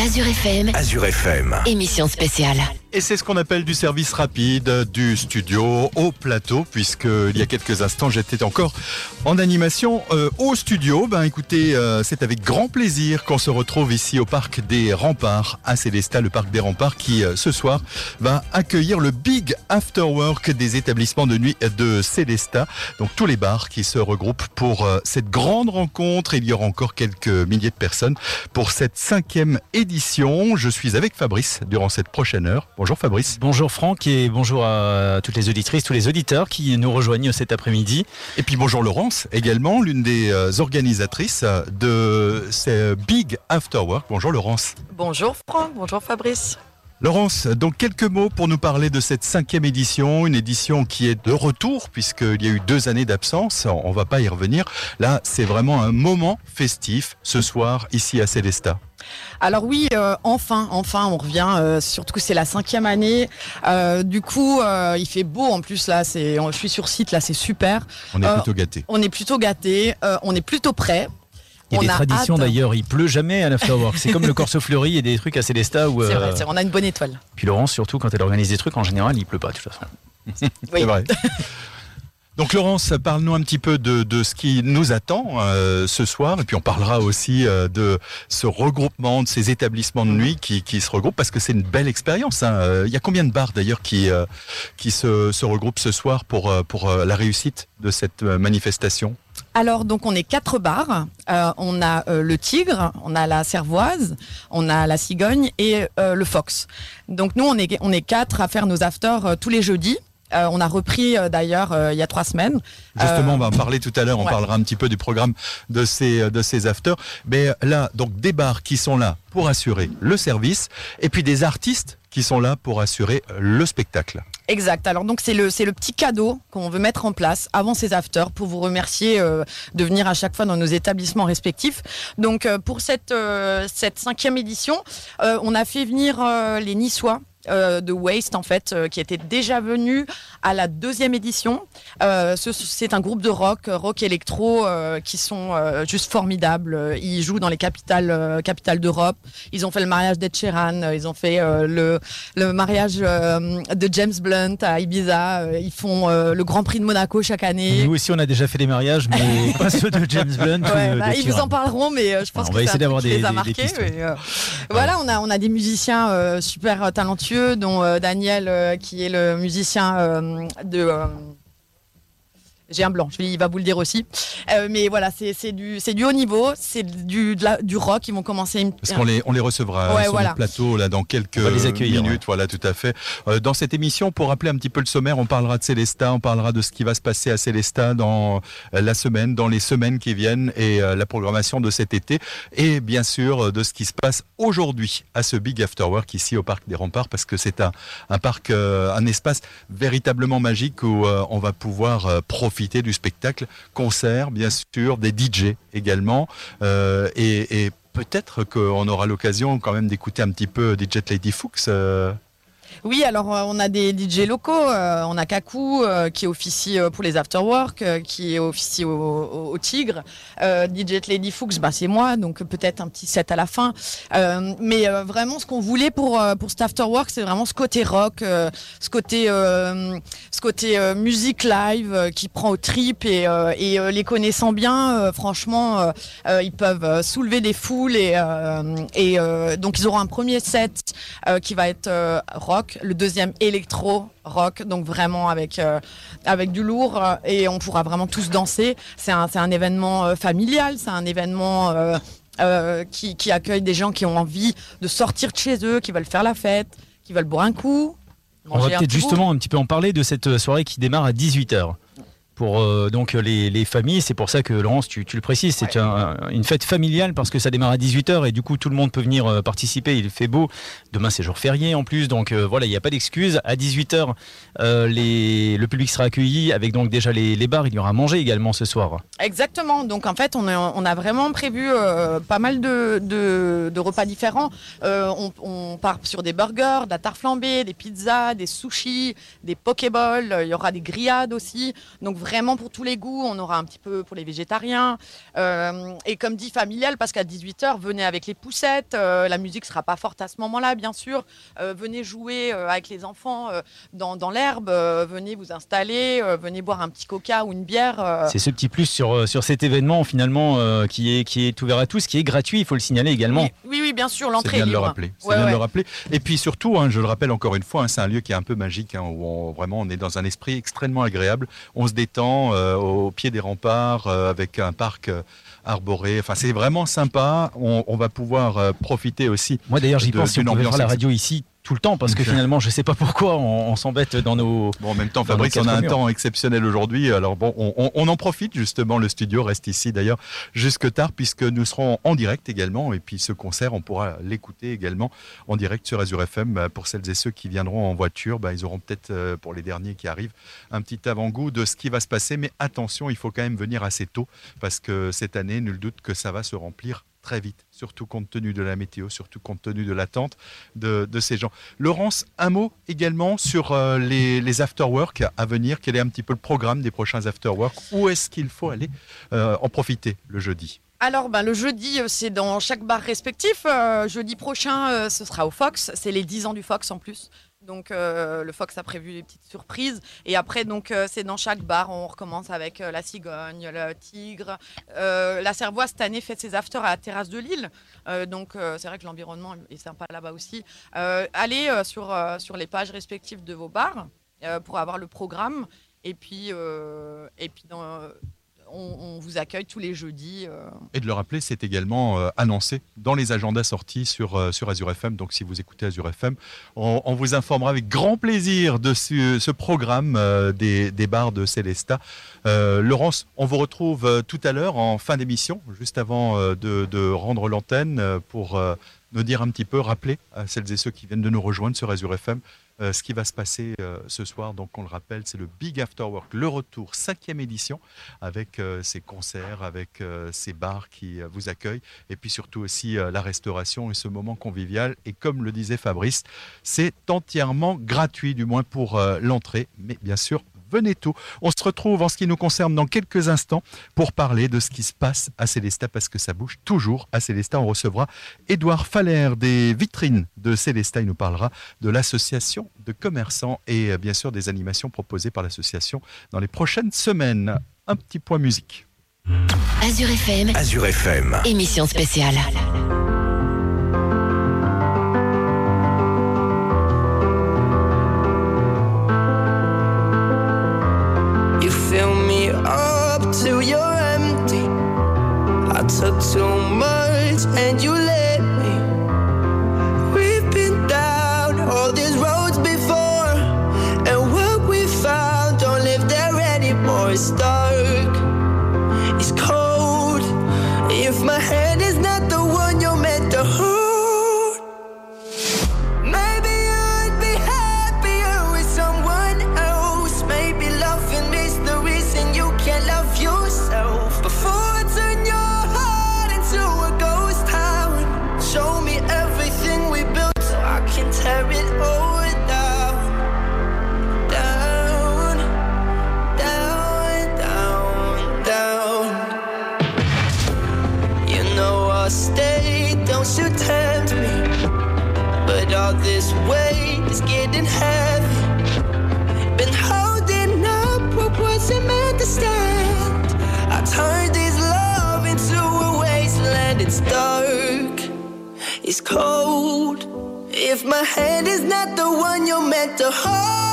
Azure FM, Azure FM. émission spéciale. Et c'est ce qu'on appelle du service rapide du studio au plateau, puisque il y a quelques instants j'étais encore en animation euh, au studio. Ben écoutez, euh, c'est avec grand plaisir qu'on se retrouve ici au parc des Remparts à Célestat, le parc des Remparts qui euh, ce soir va accueillir le Big After Work des établissements de nuit de Célestat. Donc tous les bars qui se regroupent pour cette grande rencontre. Il y aura encore quelques milliers de personnes pour cette cinquième édition. Je suis avec Fabrice durant cette prochaine heure. Fabrice. Bonjour Franck et bonjour à toutes les auditrices, tous les auditeurs qui nous rejoignent cet après-midi. Et puis bonjour Laurence, également l'une des euh, organisatrices de ce Big After Work. Bonjour Laurence. Bonjour Franck, bonjour Fabrice. Laurence, donc quelques mots pour nous parler de cette cinquième édition, une édition qui est de retour puisqu'il y a eu deux années d'absence, on va pas y revenir. Là, c'est vraiment un moment festif ce soir ici à Célestat. Alors oui, euh, enfin, enfin, on revient. euh, surtout que c'est la cinquième année. Euh, du coup, euh, il fait beau en plus là. C'est, je suis sur site là, c'est super. On est Euh, plutôt gâtés. On est plutôt gâtés. euh, on est plutôt prêts. Il y a On des a traditions hâte. d'ailleurs, il pleut jamais à l'afterwork. C'est comme le Corso Fleuri et des trucs à Célestat où. C'est vrai, c'est- on a une bonne étoile. Puis Laurence, surtout quand elle organise des trucs, en général, il pleut pas de toute façon. Oui. C'est vrai. Donc Laurence, parle-nous un petit peu de, de ce qui nous attend euh, ce soir, et puis on parlera aussi euh, de ce regroupement, de ces établissements de nuit qui, qui se regroupent, parce que c'est une belle expérience. hein. Euh, Il y a combien de bars d'ailleurs qui, euh, qui se, se regroupent ce soir pour, euh, pour euh, la réussite de cette manifestation? Alors donc on est quatre bars. Euh, on a euh, le Tigre, on a la Cervoise, on a la Cigogne et euh, le Fox. Donc nous on est on est quatre à faire nos afters tous les jeudis. Euh, on a repris euh, d'ailleurs euh, il y a trois semaines. Justement, on va en parler tout à l'heure, on ouais. parlera un petit peu du programme de ces, de ces afters. Mais là, donc des bars qui sont là pour assurer le service, et puis des artistes qui sont là pour assurer le spectacle. Exact. Alors donc c'est le c'est le petit cadeau qu'on veut mettre en place avant ces afters pour vous remercier euh, de venir à chaque fois dans nos établissements respectifs. Donc euh, pour cette euh, cette cinquième édition, on a fait venir les Niçois. Euh, de Waste en fait euh, qui étaient déjà venus à la deuxième édition. Euh, ce- c'est un groupe de rock, euh, rock électro qui sont juste formidables. Ils jouent dans les capitales capitales d'Europe. Ils ont fait le mariage d'Ed Sheeran, ils ont fait le le mariage de James Blunt à Ibiza. Ils font le Grand Prix de Monaco chaque année. Nous aussi, on a déjà fait des mariages, mais pas ceux de James Blunt. Ouais, ou bah, ils vous en parleront, mais je pense on que va c'est essayer d'avoir des- des- mais, Voilà, on a on a des musiciens super euh, dont euh, Daniel euh, qui est le musicien euh, de. J'ai un blanc, il va vous le dire aussi. Euh, mais voilà, c'est c'est du, c'est du haut niveau, c'est du, de la- du rock. Ils vont commencer une. Parce qu'on les, on les recevra Ouais, sur voilà. le plateau là dans quelques les minutes. Voilà, tout à fait. Euh, dans cette émission, pour rappeler un petit peu le sommaire, on parlera de Célestat, on parlera de ce qui va se passer à Célestat dans euh, la semaine, dans les semaines qui viennent et euh, la programmation de cet été. Et bien sûr, euh, de ce qui se passe aujourd'hui à ce Big After Work ici au Parc des Remparts, parce que c'est un, un parc, euh, un espace véritablement magique où euh, on va pouvoir euh, du spectacle, concerts, bien sûr, des DJ également. Euh, et, et peut-être qu'on aura l'occasion quand même d'écouter un petit peu DJ Lady Fuchs. euh, Oui, alors euh, on a des DJ locaux. euh, on a Kaku euh, qui officie pour les afterwork, qui officie au, Tigre. DJ Lady Fuchs, bah, c'est moi, donc peut-être un petit set à la fin. Mais vraiment, ce qu'on voulait pour pour cet afterwork, c'est vraiment ce côté rock, ce côté ce côté musique live qui prend au trip et, les connaissant bien, franchement, ils peuvent soulever des foules et et donc ils auront un premier set qui va être euh, rock, le deuxième électro rock, donc vraiment avec euh, avec du lourd euh, et on pourra vraiment tous danser. C'est un c'est un événement euh, familial, c'est un événement euh, qui qui accueille des gens qui ont envie de sortir de chez eux, qui veulent faire la fête, qui veulent boire un coup. On va peut-être justement un petit peu en parler de cette soirée qui démarre à 18h. Pour euh, donc les, les familles, c'est pour ça que Laurence, tu, tu le précises, c'est Ouais. un- une fête familiale parce que ça démarre à 18h et du coup tout le monde peut venir euh, participer. Il fait beau. Demain c'est jour férié en plus, donc euh, voilà, il n'y a pas d'excuse. À 18h, les, le public sera accueilli avec donc déjà les, les bars. Il y aura à manger également ce soir. Exactement. Donc en fait, on a, on a vraiment prévu pas mal de, de, de repas différents. On, on part sur des burgers, de la tarte flambée, des pizzas, des sushis, des pokéballs. Il y aura des grillades aussi. Donc vraiment pour tous les goûts. On aura un petit peu pour les végétariens. Euh, et comme dit familial, parce qu'à 18h, venez avec les poussettes. Euh, la musique sera pas forte à ce moment-là, bien sûr. Euh, venez jouer avec les enfants dans, dans l'herbe. Venez vous installer. venez boire un petit coca ou une bière. C'est ce petit plus sur, sur cet événement finalement qui, est, qui est ouvert à tous, qui est gratuit, il faut le signaler également. Oui, oui, oui, bien sûr, l'entrée est bien de le libre. rappeler. Ouais, bien de le rappeler. Et puis surtout, hein, je le rappelle encore une fois, hein, c'est un lieu qui est un peu magique, hein, où on, vraiment on est dans un esprit extrêmement agréable. On se détend euh, au pied des remparts euh, avec un parc euh, arboré. Enfin, c'est vraiment sympa. On, on va pouvoir profiter aussi. Moi d'ailleurs j'y pense si on la radio ici tout le temps parce que finalement je sais pas pourquoi on, on s'embête dans nos... Bon, en même temps, Fabrice, on a un temps exceptionnel aujourd'hui. Alors bon, on, en profite justement. Le studio reste ici d'ailleurs jusque tard puisque nous serons en direct également. Et puis ce concert, on pourra l'écouter également en direct sur Azure FM. Euh, Pour celles et ceux qui viendront en voiture, bah, ils auront peut-être, euh, pour les derniers qui arrivent, un petit avant-goût de ce qui va se passer. Mais attention, il faut quand même venir assez tôt parce que cette année, nul doute que ça va se remplir très vite, surtout compte tenu de la météo, surtout compte tenu de l'attente de, ces gens. Laurence, un mot également sur euh, les, les after-work à venir. Quel est un petit peu le programme des prochains after-work Où est-ce qu'il faut aller euh, en profiter le jeudi? Alors, ben, le jeudi, euh, c'est dans chaque bar respectif. Jeudi prochain, ce sera au Fox. C'est les 10 ans du Fox en plus. Donc, euh, le Fox a prévu des petites surprises. Et après, donc, euh, c'est dans chaque bar. On recommence avec euh, la cigogne, le tigre. La Cervoise, cette année, fait ses afters à la terrasse de Lille. Donc, c'est vrai que l'environnement est sympa là-bas aussi. Allez sur, sur les pages respectives de vos bars pour avoir le programme. Et puis, et puis dans, on, vous accueille tous les jeudis. euh, Et de le rappeler, c'est également euh, annoncé dans les agendas sortis sur, euh, sur Azure FM. Donc si vous écoutez Azure FM, on, vous informera avec grand plaisir de ce, programme des, des bars de Célesta. Laurence, on vous retrouve tout à l'heure en fin d'émission, juste avant de, rendre l'antenne pour nous dire un petit peu, rappeler à celles et ceux qui viennent de nous rejoindre sur Azure FM euh, ce qui va se passer euh, ce soir. Donc on le rappelle, c'est le Big After Work, le retour, cinquième édition, avec euh, ces concerts, avec euh, ces bars qui vous accueillent, et puis surtout aussi la restauration et ce moment convivial. Et comme le disait Fabrice, c'est entièrement gratuit, du moins pour l'entrée, mais bien sûr. Venez tout. On se retrouve en ce qui nous concerne dans quelques instants pour parler de ce qui se passe à Célestat parce que ça bouge toujours à Célestat. On recevra Édouard Faller des vitrines de Célestat. Il nous parlera de l'association de commerçants et euh, bien sûr des animations proposées par l'association dans les prochaines semaines. Un petit point musique. Azure FM, Azure FM. émission spéciale. Cold. If my hand is not the one you're meant to hold,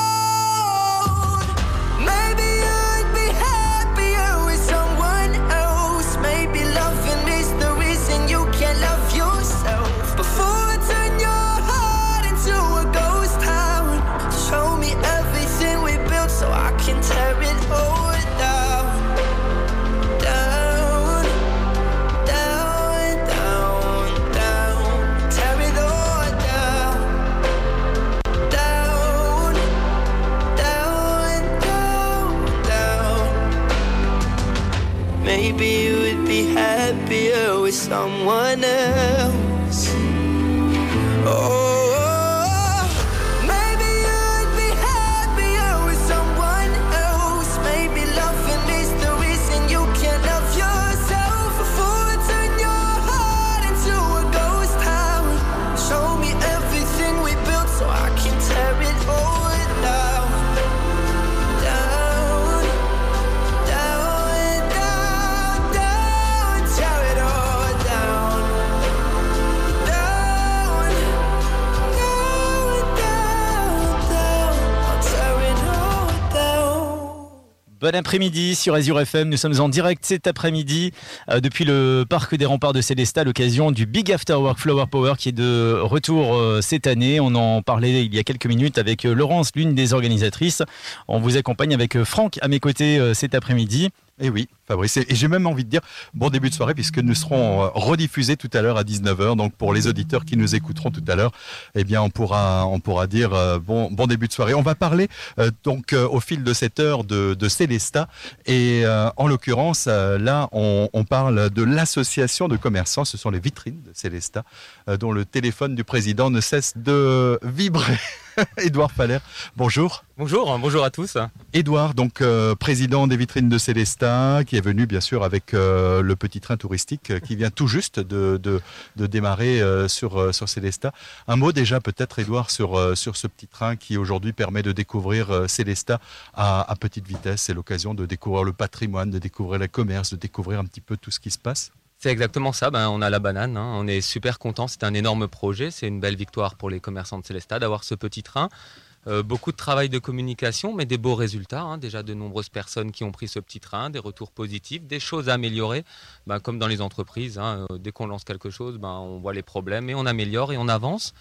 Bon après-midi sur Azure FM. Nous sommes en direct cet après-midi euh, depuis le parc des remparts de Célestat l'occasion du Big After Work Flower Power qui est de retour euh, cette année. On en parlait il y a quelques minutes avec euh, Laurence, l'une des organisatrices. On vous accompagne avec Franck à mes côtés cet après-midi. Et oui, Fabrice. Et j'ai même envie de dire bon début de soirée puisque nous serons euh, rediffusés tout à l'heure à 19h. Donc pour les auditeurs qui nous écouteront tout à l'heure, eh bien on pourra on pourra dire euh, bon bon début de soirée. On va parler euh, donc au fil de cette heure de, de Célesta et en l'occurrence là on, on parle de l'association de commerçants. Ce sont les vitrines de Célesta dont le téléphone du président ne cesse de vibrer. Édouard Faller, bonjour. Bonjour, bonjour à tous. Édouard, donc euh, président des vitrines de Célestat, qui est venu bien sûr avec euh, le petit train touristique euh, qui vient tout juste de, de, de démarrer sur, sur Célestat. Un mot déjà peut-être, Édouard, sur, sur ce petit train qui aujourd'hui permet de découvrir Célestat à, à petite vitesse. C'est l'occasion de découvrir le patrimoine, de découvrir le commerce, de découvrir un petit peu tout ce qui se passe. C'est exactement ça, ben, on a la banane, hein. on est super content, c'est un énorme projet, c'est une belle victoire pour les commerçants de Célestat d'avoir ce petit train. Euh, beaucoup de travail de communication, mais des beaux résultats. hein. Déjà de nombreuses personnes qui ont pris ce petit train, des retours positifs, des choses à améliorer, ben, comme dans les entreprises. hein. Euh, dès qu'on lance quelque chose, ben, on voit les problèmes et on améliore et on avance.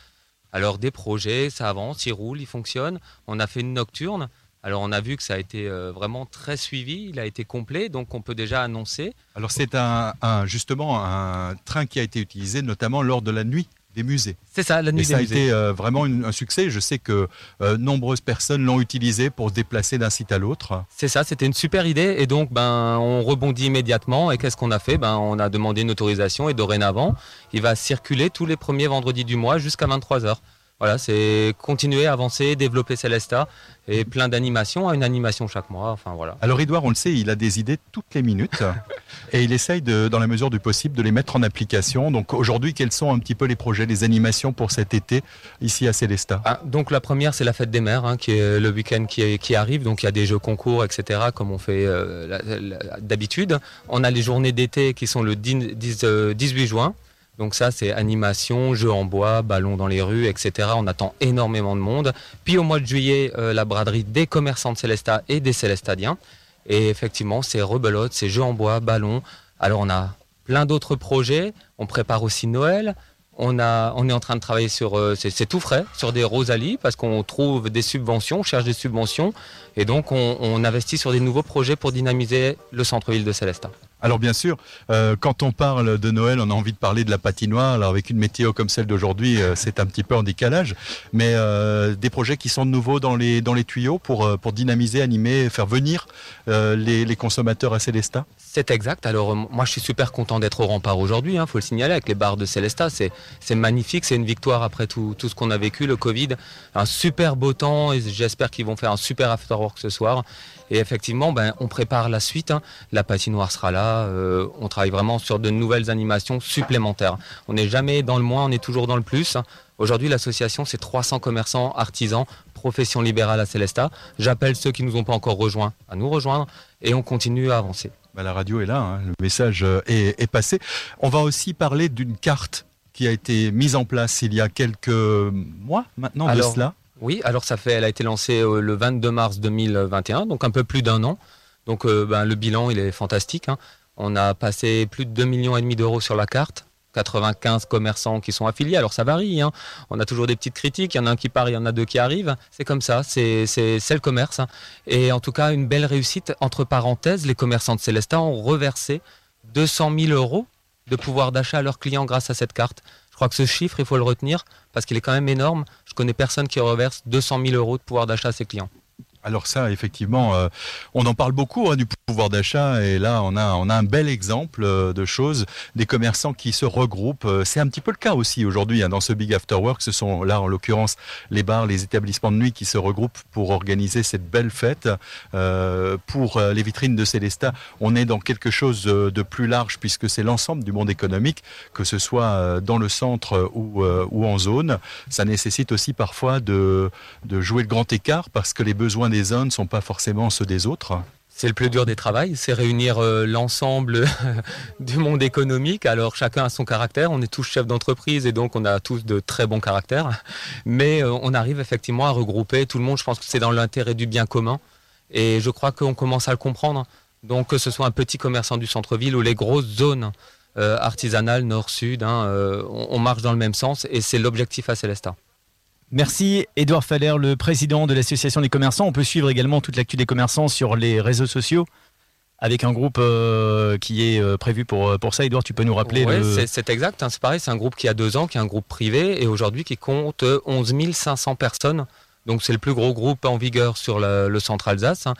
Alors des projets, ça avance, ils roulent, ils fonctionnent. On a fait une nocturne. Alors on a vu que ça a été euh, vraiment très suivi, il a été complet, donc on peut déjà annoncer. Alors c'est un, un- justement un train qui a été utilisé notamment lors de la nuit des musées. C'est ça, la nuit Et des ça a musées. été euh, vraiment une- un succès. Je sais que euh, nombreuses personnes l'ont utilisé pour se déplacer d'un site à l'autre. C'est ça, c'était une super idée et donc ben on rebondit immédiatement et qu'est-ce qu'on a fait? Ben on a demandé une autorisation et dorénavant, il va circuler tous les premiers vendredis du mois jusqu'à 23h. Voilà, c'est continuer, avancer, développer Célesta et plein d'animations, une animation chaque mois, enfin voilà. Alors Edouard, on le sait, il a des idées toutes les minutes et il essaye, de, dans la mesure du possible, de les mettre en application. Donc aujourd'hui, quels sont un petit peu les projets, les animations pour cet été ici à Célestat Ah, donc la première, c'est la fête des mères, hein, qui est le week-end qui, arrive. Donc il y a des jeux concours, etc., comme on fait euh, d'habitude. On a les journées d'été qui sont le 10 10, euh, 18 juin. Donc ça, c'est animation, jeux en bois, ballons dans les rues, etc. On attend énormément de monde. Puis au mois de juillet, euh, la braderie des commerçants de Célestat et des Célestadiens. Et effectivement, c'est rebelote, c'est jeux en bois, ballons. Alors on a plein d'autres projets. On prépare aussi Noël. On, est en train de travailler sur, euh, c'est tout frais, sur des Rosalie, parce qu'on trouve des subventions, on cherche des subventions, et donc on, on investit sur des nouveaux projets pour dynamiser le centre-ville de Célestat. Alors bien sûr, euh, quand on parle de Noël, on a envie de parler de la patinoire. Alors avec une météo comme celle d'aujourd'hui, euh, c'est un petit peu en décalage. Mais euh, des projets qui sont dans les, dans les tuyaux pour, dynamiser, animer, faire venir les, consommateurs à Célestat C'est exact. Alors moi je suis super content d'être au rempart aujourd'hui, il faut le signaler, avec les bars de Célestat. C'est magnifique, c'est une victoire après tout, tout ce qu'on a vécu, le Covid. Un super beau temps j'espère qu'ils vont faire un super afterwork ce soir. Et effectivement, ben, on prépare la suite. hein. La patinoire sera là. euh, on travaille vraiment sur de nouvelles animations supplémentaires. On n'est jamais dans le moins, on est toujours dans le plus. Aujourd'hui, l'association, c'est 300 commerçants, artisans, profession libérale à Célestat. J'appelle ceux qui ne nous ont pas encore rejoints à nous rejoindre et on continue à avancer. Bah, La radio est là, hein, le message euh, est, est passé. On va aussi parler d'une carte qui a été mise en place il y a quelques mois maintenant Alors, de cela. Oui, alors ça fait, elle a été lancée euh, le 22 mars 2021, donc un peu plus d'un an. Donc euh, ben, le bilan, il est fantastique. hein. On a passé plus de 2 millions d'euros sur la carte. 95 commerçants qui sont affiliés. Alors ça varie, hein. on a toujours des petites critiques, il y en a un qui part, il y en a deux qui arrivent. C'est comme ça, c'est le commerce. hein. Et en tout cas, une belle réussite. Entre parenthèses, les commerçants de Célestat ont reversé 200 000 euros de pouvoir d'achat à leurs clients grâce à cette carte. Je crois que ce chiffre, il faut le retenir parce qu'il est quand même énorme. Je connais personne qui reverse 200 000 euros de pouvoir d'achat à ses clients. Alors ça, effectivement, euh, on en parle beaucoup hein, du pouvoir d'achat et là, on a, a un bel exemple euh, de choses, des commerçants qui se regroupent. Euh, C'est un petit peu le cas aussi aujourd'hui hein, dans ce Big After Work. Ce sont là, en l'occurrence, les bars, les établissements de nuit qui se regroupent pour organiser cette belle fête. Pour les vitrines de Célestat, on est dans quelque chose de plus large puisque c'est l'ensemble du monde économique, que ce soit dans le centre ou, ou en zone. Ça nécessite aussi parfois de, de jouer le grand écart parce que les besoins des uns ne sont pas forcément ceux des autres. C'est le plus dur des travails, c'est réunir euh, l'ensemble du monde économique. Alors chacun a son caractère, on est tous chefs d'entreprise et donc on a tous de très bons caractères. Mais euh, on arrive effectivement à regrouper tout le monde. Je pense que c'est dans l'intérêt du bien commun. Et je crois qu'on commence à le comprendre. Donc que ce soit un petit commerçant du centre-ville ou les grosses zones euh, artisanales nord-sud, hein, on, on marche dans le même sens et c'est l'objectif à Célestat. Merci Edouard Faller, le président de l'association des commerçants. On peut suivre également toute l'actu des commerçants sur les réseaux sociaux avec un groupe euh, qui est euh, prévu pour, pour ça. Edouard, tu peux nous rappeler le... c'est- C'est exact, hein, c'est pareil, c'est un groupe qui a deux ans, qui est un groupe privé et aujourd'hui qui compte 11 500 personnes. Donc c'est le plus gros groupe en vigueur sur le, le centre Alsace. hein.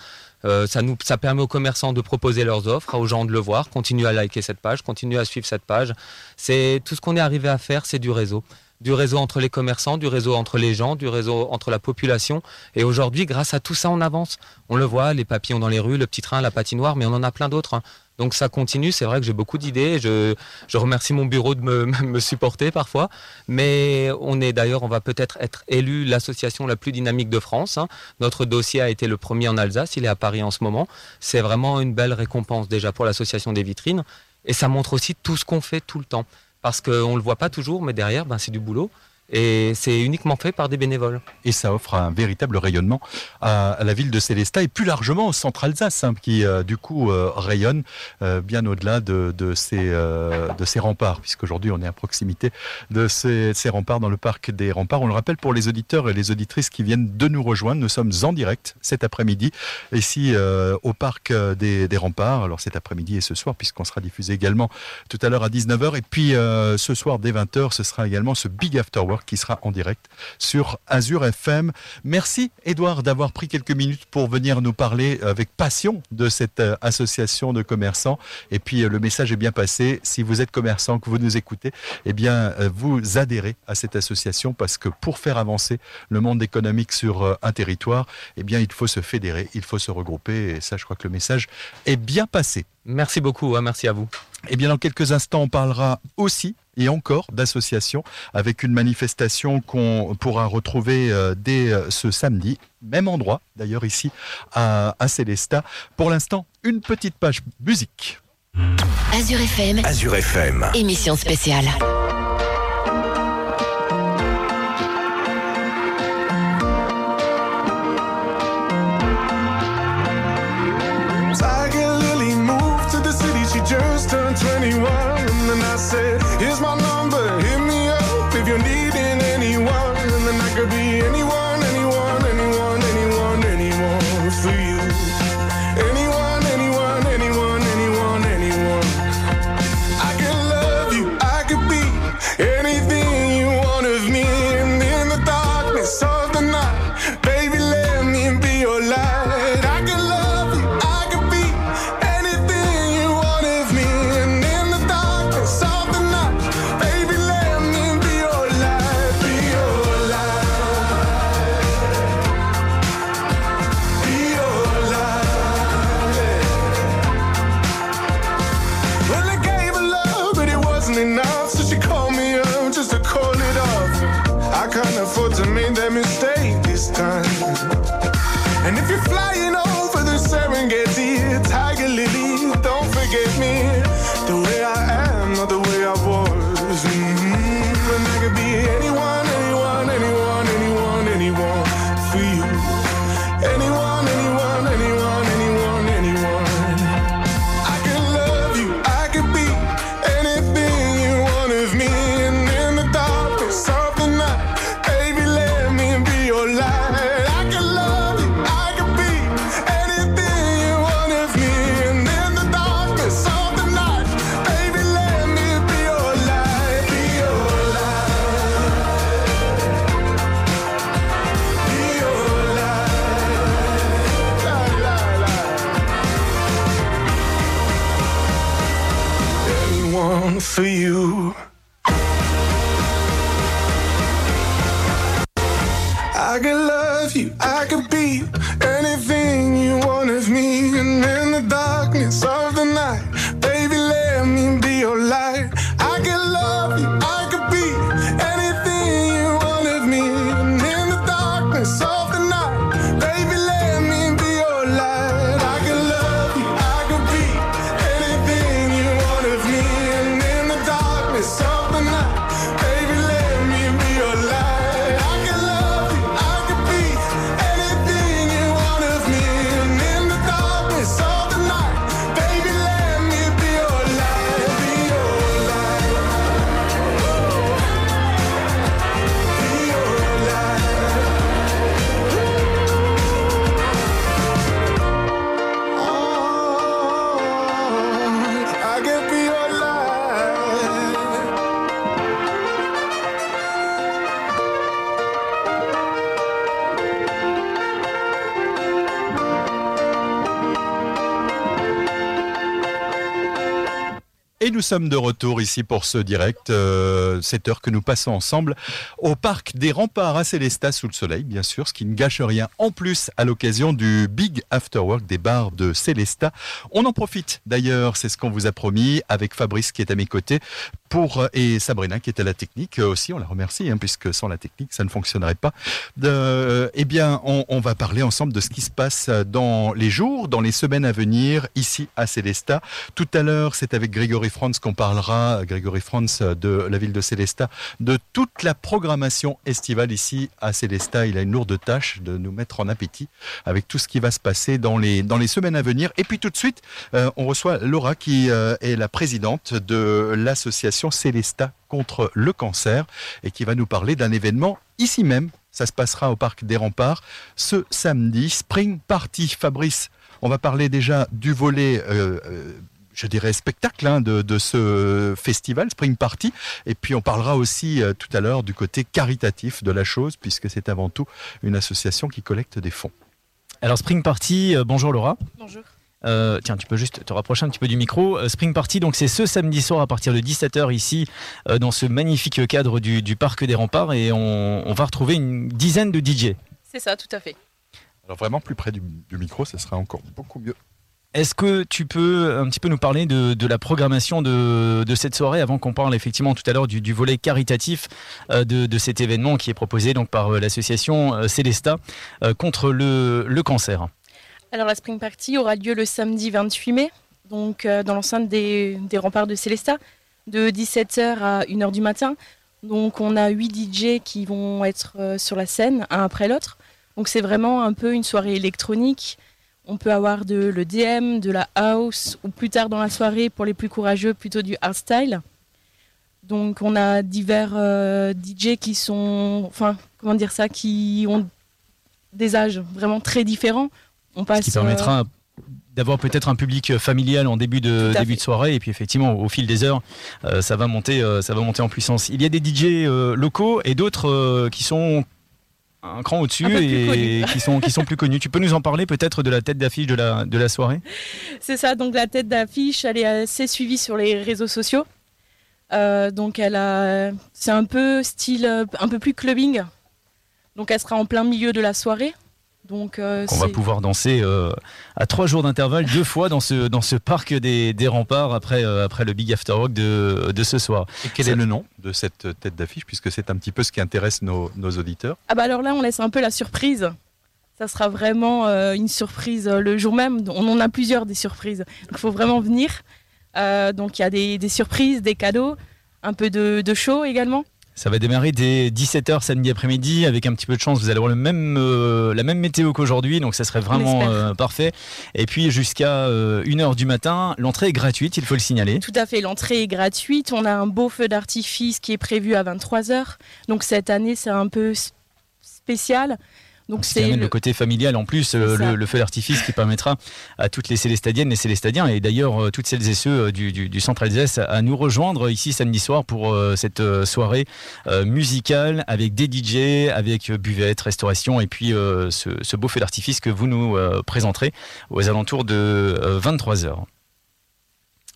Euh, ça, nous, ça permet aux commerçants de proposer leurs offres, aux gens de le voir, continuer à liker cette page, continuer à suivre cette page. C'est tout ce qu'on est arrivé à faire, c'est du réseau. Du réseau entre les commerçants, du réseau entre les gens, du réseau entre la population. Et aujourd'hui, grâce à tout ça, on avance. On le voit, les papillons dans les rues, le petit train, la patinoire, mais on en a plein d'autres. hein. Donc ça continue, c'est vrai que j'ai beaucoup d'idées. Je, remercie mon bureau de me, me supporter parfois. Mais on est d'ailleurs, on va peut-être être élu l'association la plus dynamique de France. hein. Notre dossier a été le premier en Alsace, il est à Paris en ce moment. C'est vraiment une belle récompense déjà pour l'association des vitrines. Et ça montre aussi tout ce qu'on fait tout le temps. Parce qu'on ne le voit pas toujours, mais derrière, ben, c'est du boulot. Et c'est uniquement fait par des bénévoles. Et ça offre un véritable rayonnement à, la ville de Célestat et plus largement au centre Alsace, hein, qui euh, du coup euh, rayonne euh, bien au-delà de, ces, de ces remparts, puisqu'aujourd'hui on est à proximité de ces, ces remparts dans le parc des remparts. On le rappelle pour les auditeurs et les auditrices qui viennent de nous rejoindre, nous sommes en direct cet après-midi, ici au parc des, des remparts. Alors cet après-midi et ce soir, puisqu'on sera diffusé également tout à l'heure à 19h. Et puis ce soir dès 20h, ce sera également ce Big After Work qui sera en direct sur Azure FM. Merci Edouard d'avoir pris quelques minutes pour venir nous parler avec passion de cette euh, association de commerçants. Et puis euh, le message est bien passé. Si vous êtes commerçant, que vous nous écoutez, eh bien euh, vous adhérez à cette association parce que pour faire avancer le monde économique sur un territoire, eh bien il faut se fédérer, il faut se regrouper. Et ça, je crois que le message est bien passé. Merci beaucoup, hein, merci à vous. Eh bien, dans quelques instants, on parlera aussi et encore d'associations avec une manifestation qu'on pourra retrouver euh, dès euh, ce samedi, même endroit d'ailleurs ici à, à Célestat. Pour l'instant, une petite page musique. Azure FM, Azure FM. émission spéciale. Love you, I could be anything you want of me. And in the darkness of sommes de retour ici pour ce direct, euh, cette heure que nous passons ensemble au parc des remparts à Célestat sous le soleil, bien sûr, ce qui ne gâche rien en plus à l'occasion du Big After Work des bars de Célestat. On en profite d'ailleurs, c'est ce qu'on vous a promis, avec Fabrice qui est à mes côtés pour euh, et Sabrina qui est à la technique euh, aussi, on la remercie, hein, puisque sans la technique ça ne fonctionnerait pas. Eh bien, on, on va parler ensemble de ce qui se passe dans les jours, dans les semaines à venir ici à Célestat. Tout à l'heure, c'est avec Grégory Franz qu'on parlera, Grégory Franz de la ville de Célestat, de toute la programmation estivale ici à Célestat. Il a une lourde tâche de nous mettre en appétit avec tout ce qui va se passer dans les, dans les semaines à venir. Et puis tout de suite, euh, on reçoit Laura qui euh, est la présidente de l'association Célestat contre le cancer et qui va nous parler d'un événement ici même. Ça se passera au parc des Remparts ce samedi, Spring Party. Fabrice, on va parler déjà du volet euh, je dirais, spectacle hein, de, de, ce festival Spring Party. Et puis on parlera aussi euh, tout à l'heure du côté caritatif de la chose, puisque c'est avant tout une association qui collecte des fonds. Alors Spring Party, euh, bonjour Laura. Bonjour. Euh, tiens, tu peux juste te rapprocher un petit peu du micro. Euh, Spring Party, donc c'est ce samedi soir à partir de 17h ici, euh, dans ce magnifique cadre du, du Parc des Remparts, et on, on, va retrouver une dizaine de DJ. C'est ça, tout à fait. Alors vraiment plus près du, du micro, ça sera encore beaucoup mieux. Est-ce que tu peux un petit peu nous parler de, la programmation de, cette soirée avant qu'on parle effectivement tout à l'heure du, volet caritatif euh, de, cet événement qui est proposé donc par euh, l'association euh, Célesta contre le, le, cancer? Alors la Spring Party aura lieu le samedi 28 mai, donc dans l'enceinte des, des, remparts de Célesta, de 17h à 1h du matin. Donc on a 8 DJ qui vont être sur la scène, un après l'autre. Donc c'est vraiment un peu une soirée électronique on peut avoir de l'EDM, de la house, ou plus tard dans la soirée, pour les plus courageux, plutôt du hardstyle. Donc on a divers euh, DJ qui sont, enfin, comment dire ça, qui ont des âges vraiment très différents. On passe, Ce qui permettra euh... d'avoir peut-être un public familial en début de début de soirée et puis effectivement au, fil des heures euh, ça va monter euh, ça va monter en puissance. Il y a des DJ euh, locaux et d'autres euh, qui sont un cran au-dessus et qui sont, qui sont plus connus. Tu peux nous en parler peut-être de la tête d'affiche de la, de la soirée? C'est ça, donc la tête d'affiche, elle est assez suivie sur les réseaux sociaux. Euh, donc elle a, c'est un peu style, un peu plus clubbing. Donc elle sera en plein milieu de la soirée. Donc, euh, on va pouvoir danser euh, à trois jours d'intervalle deux fois dans ce, dans ce parc des, des remparts après, euh, après le Big After Rock de, de ce soir. Et quel est, est le nom de cette tête d'affiche puisque c'est un petit peu ce qui intéresse nos, nos, auditeurs Ah bah alors là on laisse un peu la surprise. Ça sera vraiment euh, une surprise le jour même. On en a plusieurs des surprises. Il faut vraiment venir. Euh, donc il y a des, des, surprises, des cadeaux, un peu de, de show également. Ça va démarrer dès 17h samedi après-midi. Avec un petit peu de chance, vous allez avoir le même, euh, la même météo qu'aujourd'hui, donc ça serait vraiment euh, parfait. Et puis jusqu'à euh, 1h du matin, l'entrée est gratuite, il faut le signaler. Tout à fait, l'entrée est gratuite. On a un beau feu d'artifice qui est prévu à 23h. Donc cette année, c'est un peu spécial. Donc c'est le... le côté familial en plus, le, le, feu d'artifice qui permettra à toutes les Célestadiennes et Célestadiens et d'ailleurs toutes celles et ceux du, du, du centre Alsace à nous rejoindre ici samedi soir pour euh, cette soirée euh, musicale avec des DJ, avec buvette, restauration et puis euh, ce, ce, beau feu d'artifice que vous nous présenterez aux alentours de 23h.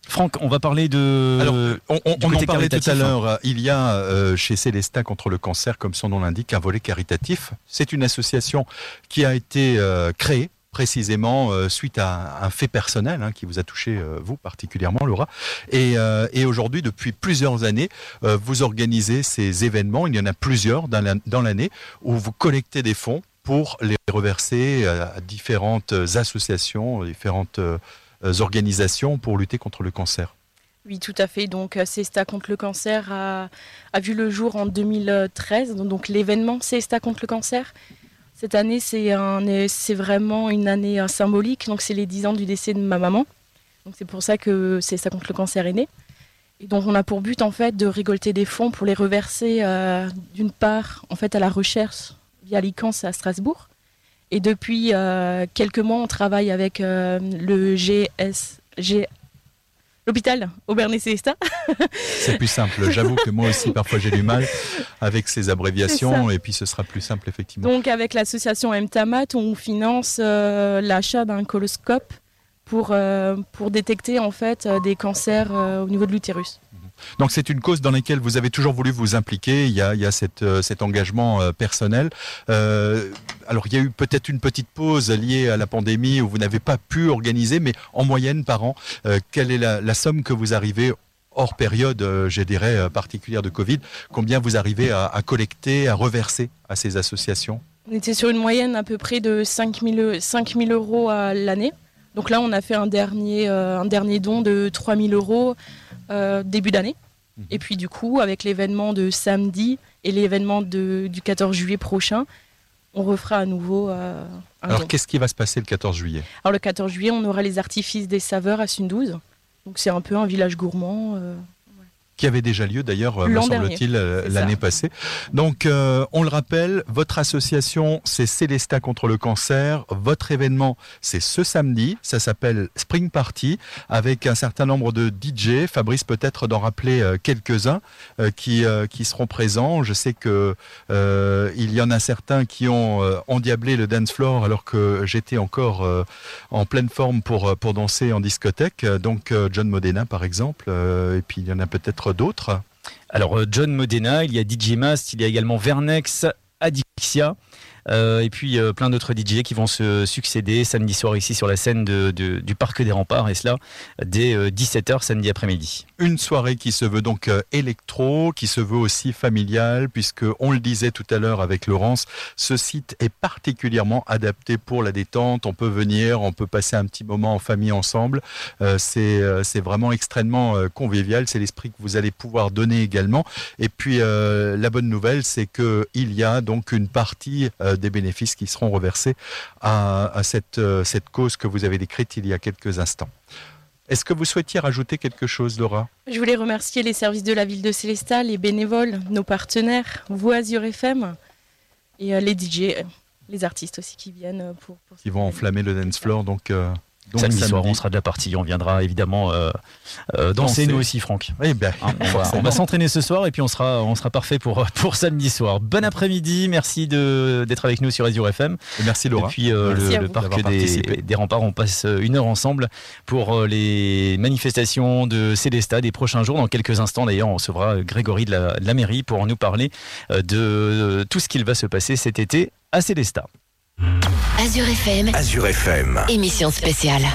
Franck, on va parler de. Alors, on, on, on en parlait tout à l'heure. Il y a euh, chez Célestin contre le cancer, comme son nom l'indique, un volet caritatif. C'est une association qui a été euh, créée précisément euh, suite à un fait personnel hein, qui vous a touché euh, vous particulièrement Laura et, euh, et aujourd'hui depuis plusieurs années euh, vous organisez ces événements il y en a plusieurs dans l'année où vous collectez des fonds pour les reverser à différentes associations différentes organisations pour lutter contre le cancer. Oui, tout à fait. Donc, CESTA contre le cancer a, vu le jour en 2013. Donc, l'événement CESTA contre le cancer. Cette année, c'est vraiment une année symbolique. Donc, c'est les 10 ans du décès de ma maman. Donc, c'est pour ça que CESTA contre le cancer est né. Et donc, on a pour but, en fait, de récolter des fonds pour les reverser, euh, d'une part, en fait, à la recherche via l'ICANS à Strasbourg. Et depuis euh, quelques mois, on travaille avec euh, le GSG, l'hôpital Aubernais Célestat. C'est plus simple. J'avoue que moi aussi, parfois, j'ai du mal avec ces abréviations et puis ce sera plus simple, effectivement. Donc, avec l'association MTAMAT, on finance euh, l'achat d'un coloscope pour, pour détecter en fait des cancers au niveau de l'utérus. Donc c'est une cause dans laquelle vous avez toujours voulu vous impliquer. Il y a, cette, euh, cet engagement euh, personnel. Euh, alors il y a eu peut-être une petite pause liée à la pandémie où vous n'avez pas pu organiser, mais en moyenne par an, quelle est la, somme que vous arrivez hors période, je dirais, particulière de Covid, combien vous arrivez à, collecter, à reverser à ces associations? On était sur une moyenne à peu près de 5 000, 5 000 euros à l'année. Donc là, on a fait un dernier don de 3 000 euros euh, début d'année. Mhm. Et puis du coup, avec l'événement de samedi et l'événement du 14 juillet prochain, on refera à nouveau euh, un Alors qu'est-ce qui va se passer le 14 juillet? Alors le 14 juillet, on aura les artifices des saveurs à Sundouze. Donc c'est un peu un village gourmand. euh, qui avait déjà lieu d'ailleurs, euh, me semble-t-il, euh, l'année passée. Donc, euh, on le rappelle, votre association, c'est Célesta contre le cancer. Votre événement, c'est ce samedi. Ça s'appelle Spring Party, avec un certain nombre de DJ. Fabrice, peut-être d'en rappeler euh, quelques-uns euh, qui, qui seront présents. Je sais que il y en a certains qui ont endiablé le dance floor alors que j'étais encore en pleine forme pour, pour danser en discothèque. Donc, John Modena, par exemple. Et puis, il y en a peut-être d'autres. Alors euh, John Modena, il y a DJ Mast, il y a également Vernex, Adixia. Euh, et puis euh, plein d'autres DJ qui vont se succéder samedi soir ici sur la scène du Parc des Remparts et cela dès 17h samedi après-midi. Une soirée qui se veut donc euh, électro, qui se veut aussi familiale, puisque on le disait tout à l'heure avec Laurence, ce site est particulièrement adapté pour la détente. On peut venir, on peut passer un petit moment en famille ensemble. Euh, c'est euh, vraiment extrêmement euh, convivial. C'est l'esprit que vous allez pouvoir donner également. Et puis euh, la bonne nouvelle, c'est que il y a donc une partie euh, des bénéfices qui seront reversés à, à cette, euh, cette cause que vous avez décrite il y a quelques instants. Est-ce que vous souhaitiez rajouter quelque chose, Laura? Je voulais remercier les services de la ville de Célestat, les bénévoles, nos partenaires, vous Azure FM et euh, les DJ, euh, les artistes aussi qui viennent pour. pour qui vont année. enflammer le dance floor. Donc, euh, donc samedi, soir, on sera de la partie, on viendra évidemment euh, euh, danser Danser. nous aussi, Franck. Eh ben, Hein, on va, forcément. on va s'entraîner ce soir et puis on sera, on sera parfait pour, pour samedi soir. Bon après-midi, merci de- d'être avec nous sur Azure FM. Et merci Laura. Depuis euh, Merci le, à le vous. parc D'avoir des, participé. des remparts, on passe euh, une heure ensemble pour euh, les manifestations de Célestat des prochains jours. Dans quelques instants, d'ailleurs, on recevra euh, Grégory de la, de la mairie pour nous parler euh, de euh, tout ce qu'il va se passer cet été à Célestat. Azure FM, Azure FM. émission spéciale.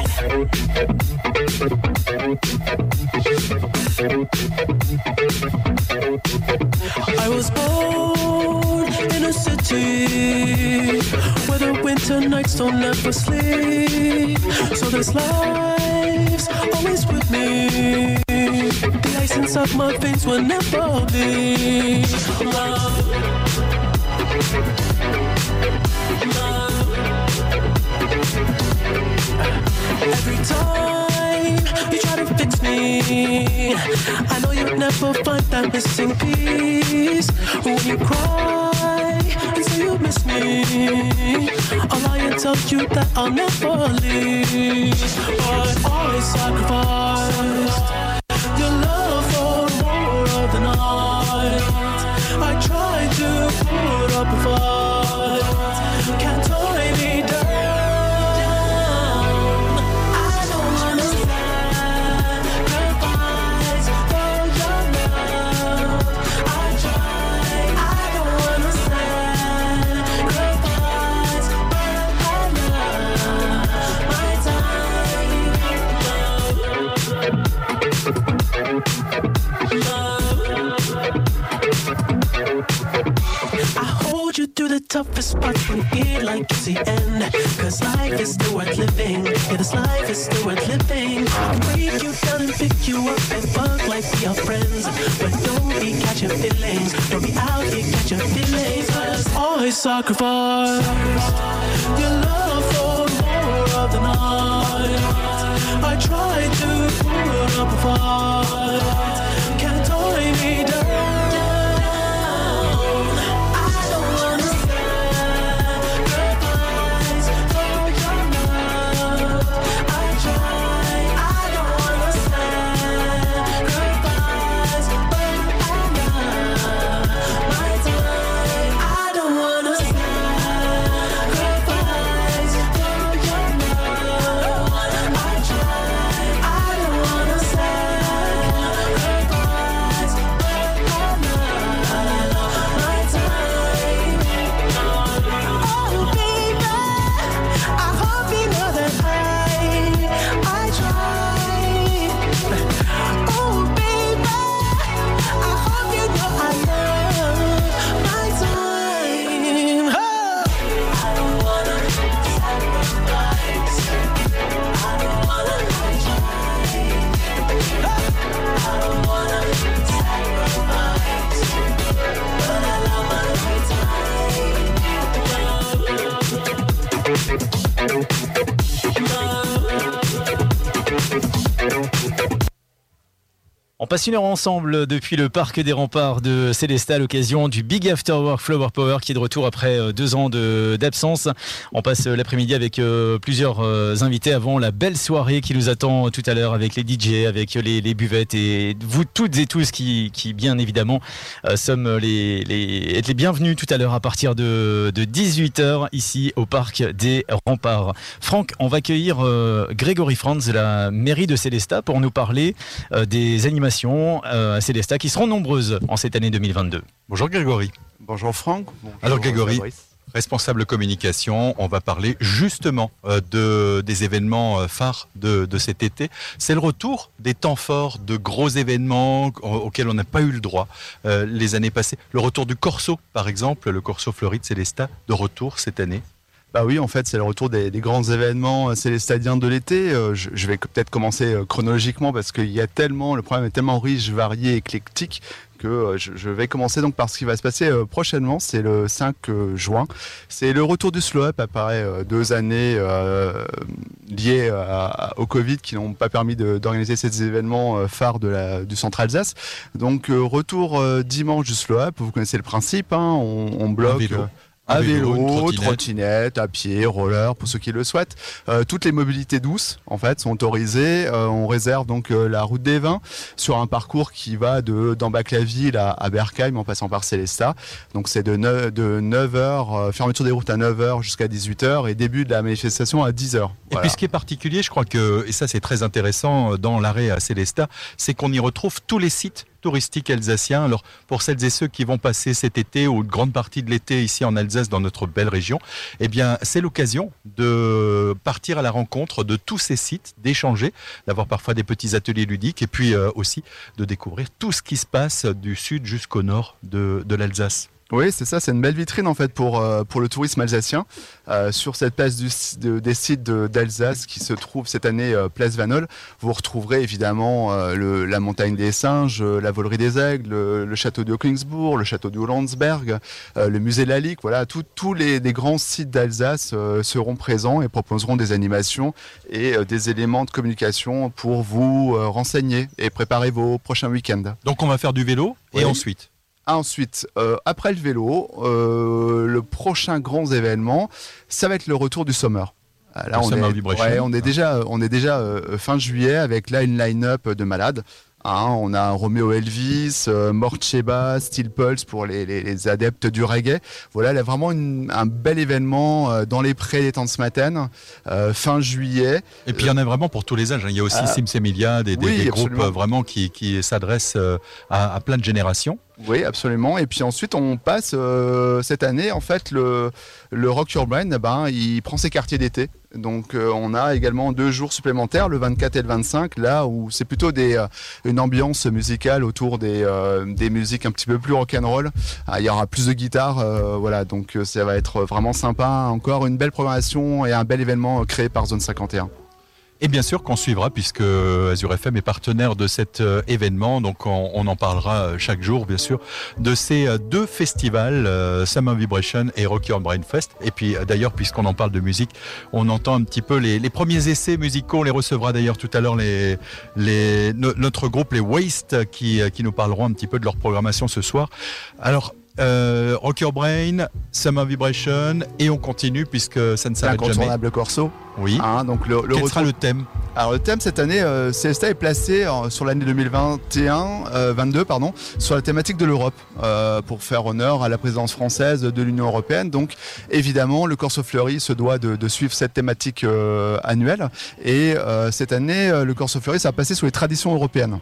I was born in a city where the winter nights don't ever sleep. So this life's always with me. The ice inside my veins will never bleed. Love. Every time you try to fix me, I know you'll never find that missing piece. When you cry and say you miss me, I'll lie and tell you that I'll never leave. But I sacrificed the toughest parts when feel like it's the end. Cause life is still worth living. Yeah, this life is still worth living. I break you down and pick you up and fuck like we are friends. But don't be catching feelings. Don't be out here catching feelings. Cause always sacrifice your love for more of the night. I tried to put up a fight. Can't tie me. Passe une heure ensemble depuis le parc des remparts de Célestat à l'occasion du Big After Work Flower Power qui est de retour après euh, deux ans d'absence. On passe euh, l'après-midi avec euh, plusieurs invités avant la belle soirée qui nous attend tout à l'heure avec les DJ, avec les, buvettes et vous toutes et tous qui, qui bien évidemment sommes les, les, êtes les bienvenus tout à l'heure à partir de, de 18h ici au parc des remparts. Franck, on va accueillir Grégory Franz de la mairie de Célestat pour nous parler des animations euh, à Célestat qui seront nombreuses en cette année 2022. Bonjour Grégory. Bonjour Franck. Bonjour Alors, Grégory. Fabrice. Responsable communication, on va parler justement euh, de, des événements euh, phares de, de cet été. C'est le retour des temps forts, de gros événements au- auxquels on n'a pas eu le droit euh, les années passées. Le retour du Corso, par exemple, le Corso Floride Célestat, de retour cette année. Bah oui, en fait, c'est le retour des, des grands événements, euh, c'est les stadiens de l'été. Euh, je, je vais peut-être commencer euh, chronologiquement parce qu'il y a tellement, le programme est tellement riche, varié, éclectique que je, je vais commencer donc par ce qui va se passer prochainement. C'est le 5 euh, juin. C'est le retour du slow up après deux années euh, liées à- au Covid qui n'ont pas permis d'organiser ces événements phares de la, du centre Alsace. Donc retour dimanche du slow up. Vous connaissez le principe. Hein, on, on bloque. Euh, à vélo, trottinette. à pied, roller, pour ceux qui le souhaitent. Euh, toutes les mobilités douces, en fait, sont autorisées. Euh, on réserve donc euh, la route des vins sur un parcours qui va de d'Ambach-la-Ville à, à Berkheim en passant par Célestat. Donc c'est de 9, de 9h, fermeture des routes à 9h jusqu'à 18h et début de la manifestation à 10h. Et puis ce qui est particulier, je crois que, et ça c'est très intéressant euh, dans l'arrêt à Célestat, c'est qu'on y retrouve tous les sites touristiques alsaciens. Alors pour celles et ceux qui vont passer cet été ou une grande partie de l'été ici en Alsace, dans notre belle région, eh bien c'est l'occasion de partir à la rencontre de tous ces sites, d'échanger, d'avoir parfois des petits ateliers ludiques et puis euh, aussi de découvrir tout ce qui se passe du sud jusqu'au nord de l'Alsace. Oui, c'est ça, c'est une belle vitrine en fait pour, euh, pour le tourisme alsacien. Euh, sur cette place du, de- des sites de- d'Alsace qui se trouve cette année euh, place Vanol, vous retrouverez évidemment euh, le- la montagne des singes, euh, la volerie des aigles, le, le château de Kongsbourg, le château de Hollandsberg, euh, le musée Lalique. Voilà, tous les, les grands sites d'Alsace euh, seront présents et proposeront des animations et euh, des éléments de communication pour vous euh, renseigner et préparer vos prochains week-ends. Donc on va faire du vélo et Oui. ensuite Ensuite, euh, après le vélo, euh, le prochain grand événement, ça va être le retour du Summer. Ah, Là, on, Summer est, ouais, on est déjà, on est déjà euh, fin juillet avec là une line-up de malades. Hein, on a Romeo Elvis, euh, Mort Sheba, Steel Pulse pour les, les- les adeptes du reggae. Voilà, là, vraiment une- un bel événement euh, dans les prés des temps de ce matin, euh, fin juillet. Et puis il y en a vraiment pour tous les âges. hein. Il y a aussi Ah. Sims Emilia, des, des- Oui, des groupes euh, vraiment qui, qui s'adressent euh, à, à plein de générations. Oui, absolument. Et puis ensuite, on passe euh, cette année, en fait, le, Rock Your Brain, eh ben, il prend ses quartiers d'été. Donc, euh, on a également deux jours supplémentaires, le 24 et le 25, là où c'est plutôt euh, une ambiance musicale autour des, musiques un petit peu plus rock'n'roll. Ah, il y aura plus de guitare, euh, voilà. Donc, ça va être vraiment sympa. Encore une belle programmation et un bel événement créé par Zone 51. Et bien sûr qu'on suivra puisque Azure FM est partenaire de cet euh, événement, donc on, en parlera euh, chaque jour bien sûr de ces euh, deux festivals, Summer Vibration et Rock Your Brain Fest. Et puis d'ailleurs puisqu'on en parle de musique, on entend un petit peu les, les premiers essais musicaux, on les recevra d'ailleurs tout à l'heure les, les, no- notre groupe les Waste qui, qui nous parleront un petit peu de leur programmation ce soir. Alors euh, Rock Your Brain, Summer Vibration et on continue puisque ça ne s'arrête jamais. L'incontournable Corso. Oui. Hein, donc le, le Quel retour- sera le thème Alors le thème cette année, euh, Célestat est placé euh, sur l'année 2021, euh, 22 pardon, sur la thématique de l'Europe euh, pour faire honneur à la présidence française de l'Union européenne. Donc évidemment, le Corso Fleury se doit de, de suivre cette thématique euh, annuelle. Et euh, cette année, euh, le Corso Fleury, ça va passer sur les traditions européennes.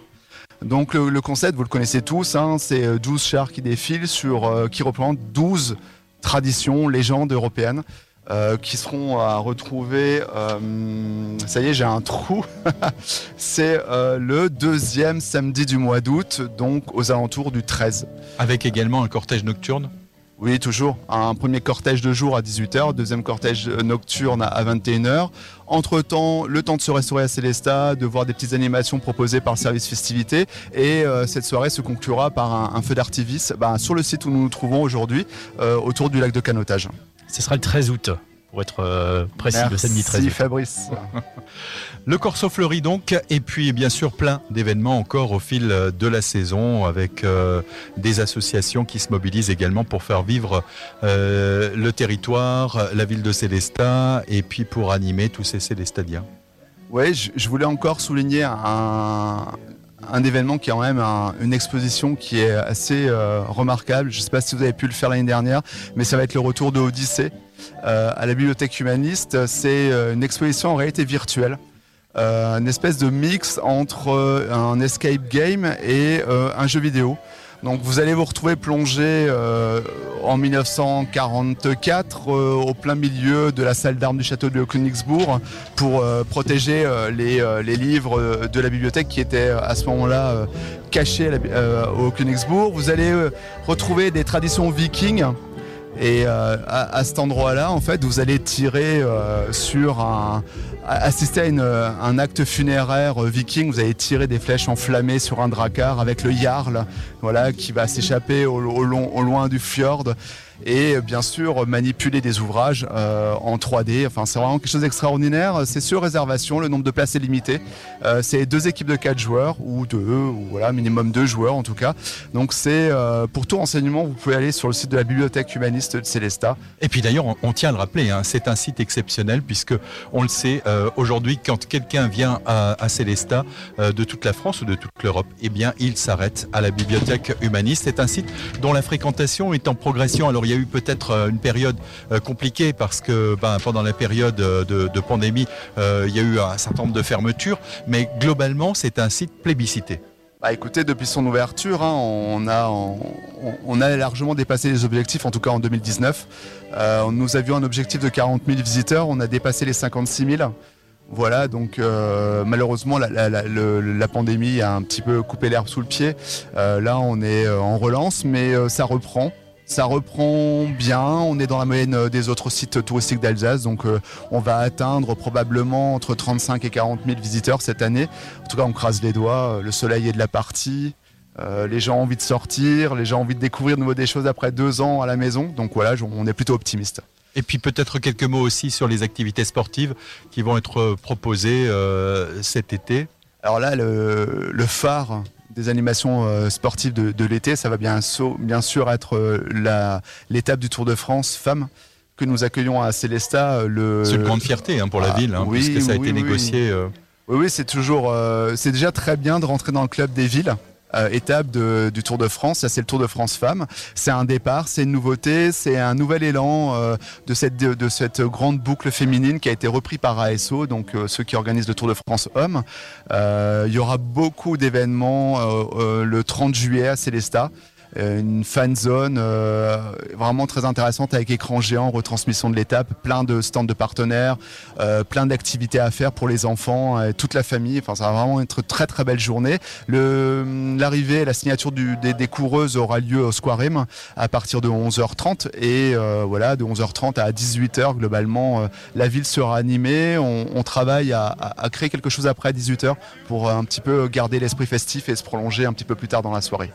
Donc le, concept, vous le connaissez tous, hein, c'est euh, 12 chars qui défilent sur, euh, qui représentent 12 traditions, légendes européennes. euh, qui seront à retrouver. euh, ça y est, j'ai un trou. c'est euh, le deuxième samedi du mois d'août, donc aux alentours du 13. avec également un cortège nocturne Oui, toujours. Un premier cortège de jour à 18h, deuxième cortège nocturne à 21h. Entre-temps, le temps de se restaurer à Célestat, de voir des petites animations proposées par le service festivité. Et euh, cette soirée se conclura par un, un feu d'artifice bah, sur le site où nous nous trouvons aujourd'hui, euh, autour du lac de canotage. Ce sera le 13 août. pour être euh, précis, le samedi 13 Merci août. Fabrice. Le Corso fleuri donc, et puis bien sûr plein d'événements encore au fil de la saison avec euh, des associations qui se mobilisent également pour faire vivre euh, le territoire, la ville de Célestat et puis pour animer tous ces Célestadiens. Oui, je, voulais encore souligner un, événement qui est quand même un- une exposition qui est assez euh, remarquable. Je ne sais pas si vous avez pu le faire l'année dernière, mais ça va être le retour de Odyssée euh, à la bibliothèque humaniste. C'est euh, une exposition en réalité virtuelle. Euh, une espèce de mix entre euh, un escape game et euh, un jeu vidéo. Donc vous allez vous retrouver plongé euh, en 1944 euh, au plein milieu de la salle d'armes du château de Königsbourg pour protéger les, les livres de la bibliothèque qui étaient à ce moment-là cachés au Königsbourg. Vous allez retrouver des traditions vikings. Et à, cet endroit-là, en fait, vous allez tirer sur un, a- assister à euh, un acte funéraire euh, viking. Vous allez tirer des flèches enflammées sur un drakkar avec le jarl, voilà, qui va s'échapper au, au au loin du fjord. Et euh, bien sûr, manipuler des ouvrages euh, en 3D. Enfin, c'est vraiment quelque chose d'extraordinaire. C'est sur réservation. Le nombre de places est limité. Euh, c'est deux équipes de quatre joueurs ou deux, ou voilà, minimum deux joueurs en tout cas. Donc c'est pour tout renseignement, vous pouvez aller sur le site de la bibliothèque humaniste de Célestat. Et puis d'ailleurs, on, tient à le rappeler, hein, c'est un site exceptionnel puisque on le sait aujourd'hui, quand quelqu'un vient à, à Célestat de toute la France ou de toute l'Europe, eh bien, il s'arrête à la bibliothèque humaniste. C'est un site dont la fréquentation est en progression. Alors, y a eu peut-être euh, une période euh, compliquée parce que ben, pendant la période euh, de, pandémie, il y a eu un certain nombre de fermetures, mais globalement, c'est un site plébiscité. Bah écoutez, depuis son ouverture, hein, on, a, largement dépassé les objectifs, en tout cas en 2019. Euh, nous avions un objectif de 40 000 visiteurs, on a dépassé les 56 000. Voilà, donc malheureusement la, pandémie a un petit peu coupé l'herbe sous le pied. Là, on est en relance, mais ça reprend. Ça reprend bien, on est dans la moyenne euh, des autres sites touristiques d'Alsace, donc euh, on va atteindre probablement entre 35 et 40 000 visiteurs cette année. En tout cas, on crase les doigts, euh, le soleil est de la partie, euh, les gens ont envie de sortir, les gens ont envie de découvrir de nouveau des choses après deux ans à la maison, donc voilà, on est plutôt optimiste. Et puis peut-être quelques mots aussi sur les activités sportives qui vont être euh, proposées euh, cet été. Alors là, le, le phare des animations euh, sportives de, de l'été, ça va bien, sûr être euh, la- l'étape du Tour de France femmes que nous accueillons à Célestat. euh, Le, C'est une grande fierté hein, pour la Ah, ville, hein, oui, puisque ça a oui, été oui. négocié. Oui, oui, c'est toujours, c'est déjà très bien de rentrer dans le club des villes. Euh, étape de- du Tour de France, là c'est le Tour de France Femmes. C'est un départ, c'est une nouveauté, c'est un nouvel élan euh, de, cette, de cette grande boucle féminine qui a été repris par ASO, donc euh, ceux qui organisent le Tour de France Hommes. Euh, il y aura beaucoup d'événements euh, euh, le 30 juillet à Célestat. Euh, Une fan zone euh, vraiment très intéressante avec écran géant, retransmission de l'étape, plein de stands de partenaires, euh, plein d'activités à faire pour les enfants et toute la famille. Enfin, ça va vraiment être une très très belle journée. Le- L'arrivée, la signature du- des, des coureuses aura lieu au Square M à partir de 11h30 et euh, voilà, de 11h30 à 18h globalement, euh, la ville sera animée. On, on travaille à, à- à créer quelque chose après 18h pour un petit peu garder l'esprit festif et se prolonger un petit peu plus tard dans la soirée.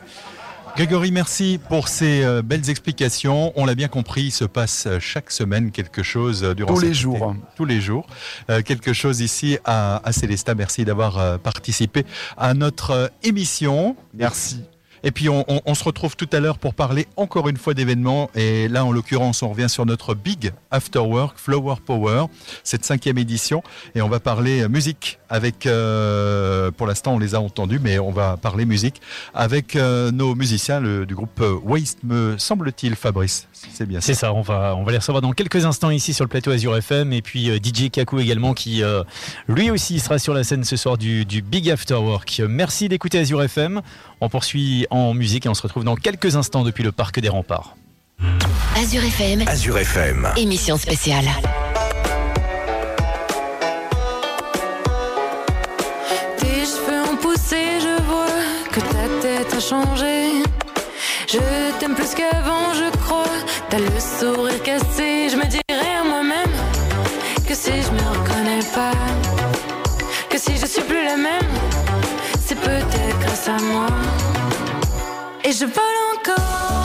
Grégory, merci pour ces euh, belles explications. On l'a bien compris, il se passe euh, chaque semaine quelque chose euh, durant Tous les été. jours. Tous les jours. Euh, quelque chose ici à, à Célestat. Merci d'avoir participé à notre émission. Merci. Et puis on, on- on se retrouve tout à l'heure pour parler encore une fois d'événements. Et là, en l'occurrence, on revient sur notre Big After Work Flower Power, cette cinquième édition. Et on va parler musique avec, euh, pour l'instant, on les a entendus, mais on va parler musique avec euh, nos musiciens le- du groupe euh, Waste, me semble-t-il, Fabrice. C'est bien ça. C'est ça, on va, on va les recevoir dans quelques instants ici sur le plateau Azure FM. Et puis euh, DJ Kaku également, qui euh, lui aussi sera sur la scène ce soir du, du Big After Work. Merci d'écouter Azure FM. On poursuit en musique et on se retrouve dans quelques instants depuis le Parc des Remparts. Azure FM, Azure FM. émission spéciale. Changé. Je t'aime plus qu'avant, je crois. T'as le sourire cassé, je me dirais à moi-même que si je me reconnais pas, que si je suis plus la même, c'est peut-être grâce à moi. Et je vole encore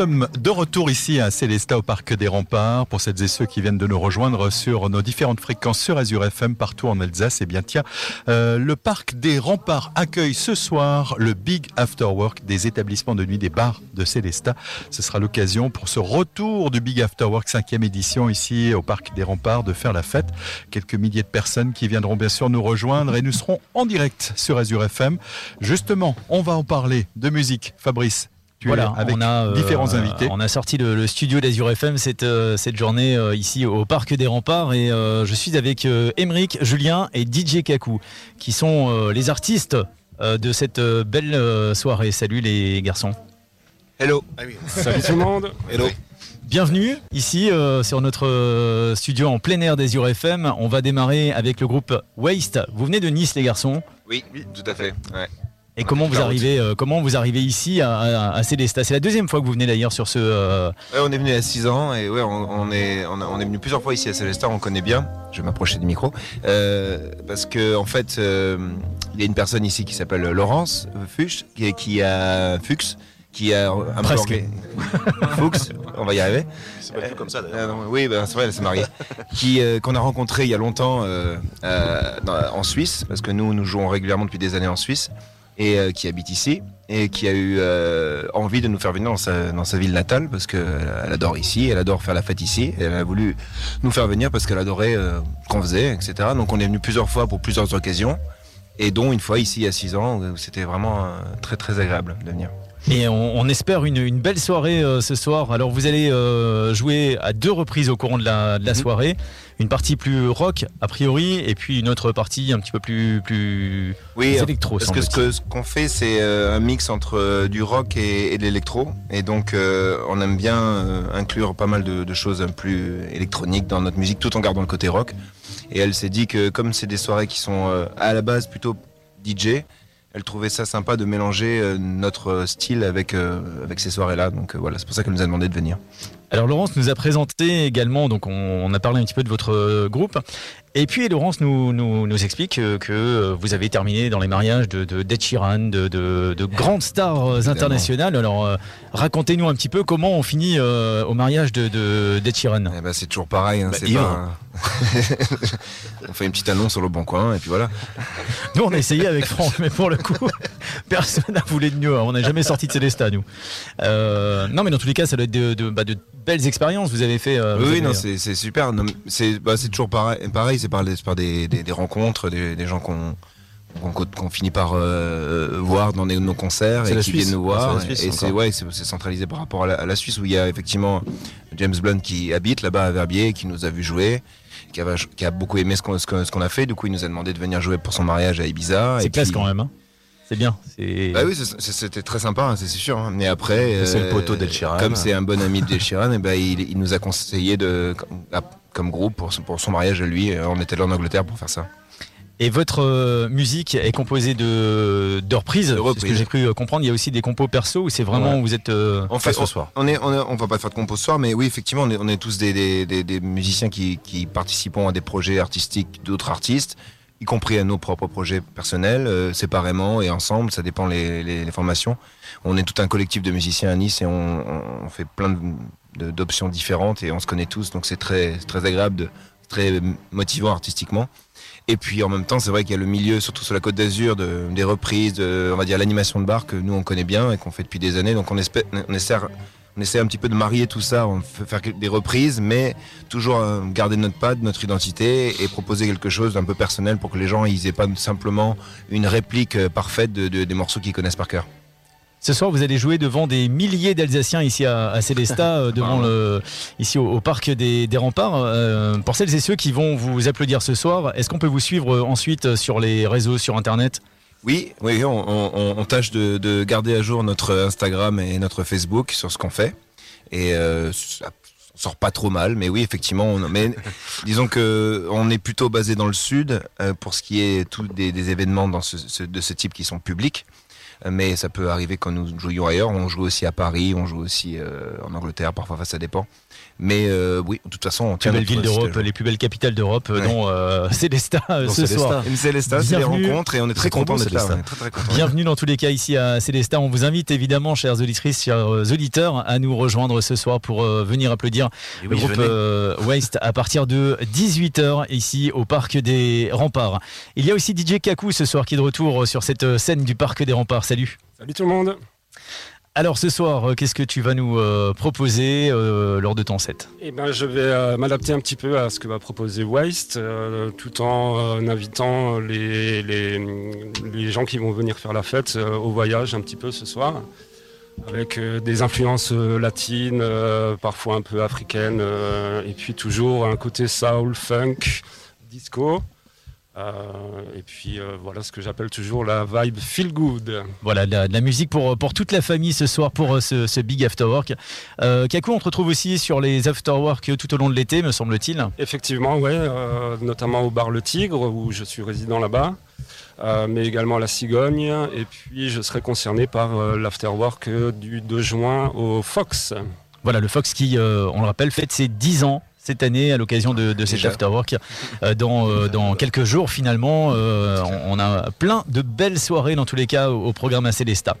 sommes de retour ici à Célestat au Parc des Remparts pour celles et ceux qui viennent de nous rejoindre sur nos différentes fréquences sur Azure FM partout en Alsace. Et bien tiens, euh, le Parc des Remparts accueille ce soir le Big After Work des établissements de nuit des bars de Célestat. Ce sera l'occasion pour ce retour du Big After Work cinquième édition ici au Parc des Remparts de faire la fête. Quelques milliers de personnes qui viendront bien sûr nous rejoindre et nous serons en direct sur Azure FM. Justement, on va en parler de musique. Fabrice. Voilà, avec on a, euh, différents invités. On a sorti le, le studio d'Azur FM cette, euh, cette journée euh, ici au Parc des Remparts et euh, je suis avec euh, Émeric, Julien et DJ Kaku qui sont euh, les artistes euh, de cette euh, belle euh, soirée. Salut les garçons. Hello. Salut tout le monde. Hello. Bienvenue ici euh, sur notre euh, studio en plein air d'Azur FM. On va démarrer avec le groupe Waste. Vous venez de Nice les garçons Oui, tout à fait. Ouais. Et comment vous arrivez euh, comment vous arrivez ici à, à, à Célestat? C'est la deuxième fois que vous venez d'ailleurs sur ce euh, Ouais, on est venu il y a 6 ans et ouais, on, on est, on, a- on est venu plusieurs fois ici à Célestat, on connaît bien. Je vais m'approcher du micro. Euh, parce que, en fait, euh, il y a une personne ici qui s'appelle Laurence Fuchs, qui, qui a Fuchs, qui a un Presque. peu Fuchs, on va y arriver. C'est pas du tout comme ça d'ailleurs. Euh, oui, ben, c'est vrai, elle s'est mariée. qui, euh, qu'on a rencontré il y a longtemps euh, euh, dans- en Suisse, parce que nous, nous jouons régulièrement depuis des années en Suisse, et euh, qui habite ici, et qui a eu euh, envie de nous faire venir dans sa, ville natale, parce qu'elle adore ici, elle adore faire la fête ici, elle a voulu nous faire venir parce qu'elle adorait euh, qu'on faisait, etc. Donc on est venu plusieurs fois pour plusieurs occasions, et dont une fois ici il y a six ans, où c'était vraiment euh, très très agréable de venir. Et on, on espère une, une belle soirée euh, ce soir. Alors vous allez euh, jouer à deux reprises au courant de la, de la soirée. Une partie plus rock a priori et puis une autre partie un petit peu plus, plus Oui, électro. parce que ce qu'on fait, c'est euh, un mix entre du rock et, et de l'électro. Et donc, euh, on aime bien inclure pas mal de, de choses plus électroniques dans notre musique, tout en gardant le côté rock. Et elle s'est dit que comme c'est des soirées qui sont à la base plutôt DJ, elle trouvait ça sympa de mélanger euh, notre style avec, euh, avec ces soirées-là. Donc euh, voilà, c'est pour ça qu'elle nous a demandé de venir. Alors Laurence nous a présenté également, donc on, on a parlé un petit peu de votre euh, groupe. Et puis Laurence nous, nous, nous explique que, que, euh, vous avez terminé dans les mariages de, de de, de, de grandes stars euh, internationales. Alors euh, racontez-nous un petit peu comment on finit euh, au mariage de, de. Eh ben, c'est toujours pareil. hein, Bah, c'est pas- on fait une petite annonce sur le bon coin et puis voilà. Nous, on a essayé avec Franck, mais pour le coup, personne n'a voulu de mieux. On n'a jamais sorti de Célestat, nous. Euh, non, mais dans tous les cas, ça doit être de, de- bah, de belles expériences. Vous avez fait. euh, oui, avez- non, c'est c'est super. C'est bah, c'est toujours pareil. Pareil, c'est par, des, des, des rencontres, des, des gens qu'on finit par euh, voir dans nos concerts et qui Suisse. viennent nous Ah, voir. Suisse, et c'est centralisé par rapport à la, à la Suisse où il y a effectivement James Blunt qui habite là-bas à Verbier, qui nous a vu jouer. Qui a, qui a beaucoup aimé ce qu'on a fait, du coup il nous a demandé de venir jouer pour son mariage à Ibiza. C'est classe puis- quand même. hein. C'est bien. Bah oui, c'était très sympa, hein, c'est sûr. hein. Mais après, C'est le euh, poteau Sheeran. Comme c'est un bon ami d'Ed Sheeran, et ben il, il nous a conseillé de, comme- comme groupe pour, son- pour son mariage à lui. euh, On était là en Angleterre pour faire ça. Et votre euh, musique est composée de, de reprises. C'est ce que j'ai cru comprendre. Il y a aussi des compos perso où c'est vraiment Ouais. où vous êtes. euh, On fait ce soir. On est, on est- on va pas faire de compos ce soir, mais oui, effectivement, on est, on est tous des, des, des- des musiciens qui, qui participons à des projets artistiques d'autres artistes, y compris à nos propres projets personnels, euh, séparément et ensemble. Ça dépend les, les, formations. On est tout un collectif de musiciens à Nice et on, fait plein d'options différentes et on se connaît tous, donc c'est très, très agréable, très motivant artistiquement. Et puis en même temps, c'est vrai qu'il y a le milieu, surtout sur la Côte d'Azur, de, des reprises, de, on va dire l'animation de bar que nous on connaît bien et qu'on fait depuis des années. Donc on, espère, on essaie, on essaie un petit peu de marier tout ça, on fait faire des reprises, mais toujours euh, garder notre patte, notre identité et proposer quelque chose d'un peu personnel pour que les gens ils aient pas simplement une réplique euh, parfaite de, de- des morceaux qu'ils connaissent par cœur. Ce soir, vous allez jouer devant des milliers d'Alsaciens ici à, à Célestat, euh, devant le, ici au, au parc des, des remparts. Euh, pour celles et ceux qui vont vous applaudir ce soir, est-ce qu'on peut vous suivre ensuite sur les réseaux, sur Internet? Oui, oui, on, on- on tâche de, de garder à jour notre Instagram et notre Facebook sur ce qu'on fait. Et euh, ça sort pas trop mal, mais oui, effectivement. On, mais disons que on est plutôt basé dans le sud euh, pour ce qui est tout des, événements de ce type qui sont publics. Euh, Mais ça peut arriver quand nous jouions ailleurs. On joue aussi à Paris, on joue aussi euh, en Angleterre. Parfois, ça dépend. Mais euh, oui, de toute façon, on Plus tient belles notre villes d'Europe, les plus belles capitales d'Europe, euh, Ouais. dont euh, Célestat euh, ce Célestat. soir. Une Célestat, c'est des Bienvenue. rencontres et on est très C'est trop content beau, d'être là. Très, très content. Bienvenue dans tous les cas ici à Célestat. On vous invite évidemment, chères auditrices, chers auditeurs, à nous rejoindre ce soir pour euh, venir applaudir Et le groupe euh, Waste à partir de 18h ici au parc des Remparts. Il y a aussi DJ Kaku ce soir qui est de retour sur cette euh, scène du parc des Remparts. Salut. Salut tout le monde. Alors ce soir, euh, qu'est-ce que tu vas nous euh, proposer euh, lors de ton set? Eh ben, je vais m'adapter un petit peu à ce que va proposer Waste, tout en invitant les, gens qui vont venir faire la fête au voyage un petit peu ce soir, avec des influences latines, parfois un peu africaines, et puis toujours un côté soul, funk, disco. Euh, et puis euh, voilà ce que j'appelle toujours la vibe feel good. Voilà, de la, musique pour, pour toute la famille ce soir pour euh, ce, ce Big After Work. Kaku, on te retrouve aussi sur les After Work tout au long de l'été, me semble-t-il. Effectivement, ouais, notamment au bar Le Tigre où je suis résident là-bas, euh, mais également à la Cigogne. Et puis je serai concerné par euh, l'afterwork euh, du 2 juin au Fox. Voilà, le Fox qui, on le rappelle, fête ses 10 ans cette année à l'occasion de, de cet afterwork. Euh, dans, euh, dans quelques jours, finalement, euh, on, on a plein de belles soirées dans tous les cas au, au programme à Célestat.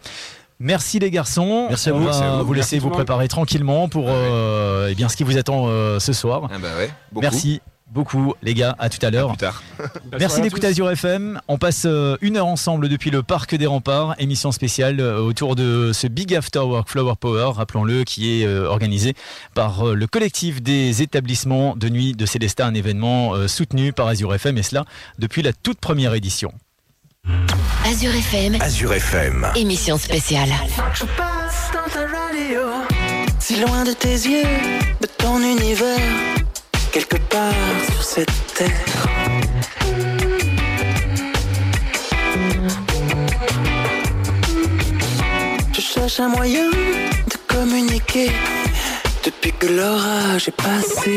Merci les garçons. Merci à on vous. va à vous. vous laisser vous préparer tranquillement pour euh, eh bien, ce qui vous attend euh, ce soir. Ah bah ouais. Merci beaucoup les gars, à tout à l'heure. plus tard. Belle Merci d'écouter. Azure FM. On passe euh, une heure ensemble depuis le Parc des Remparts, émission spéciale euh, autour de ce Big After Work Flower Power, rappelons-le, qui est euh, organisé par euh, le collectif des établissements de nuit de Célestat, un événement euh, soutenu par Azure FM, et cela depuis la toute première édition. Azure FM, Azure FM. émission spéciale. Je passe dans ta radio Si loin de tes yeux, de ton univers Quelque part sur cette terre Je cherche un moyen de communiquer Depuis que l'orage est passé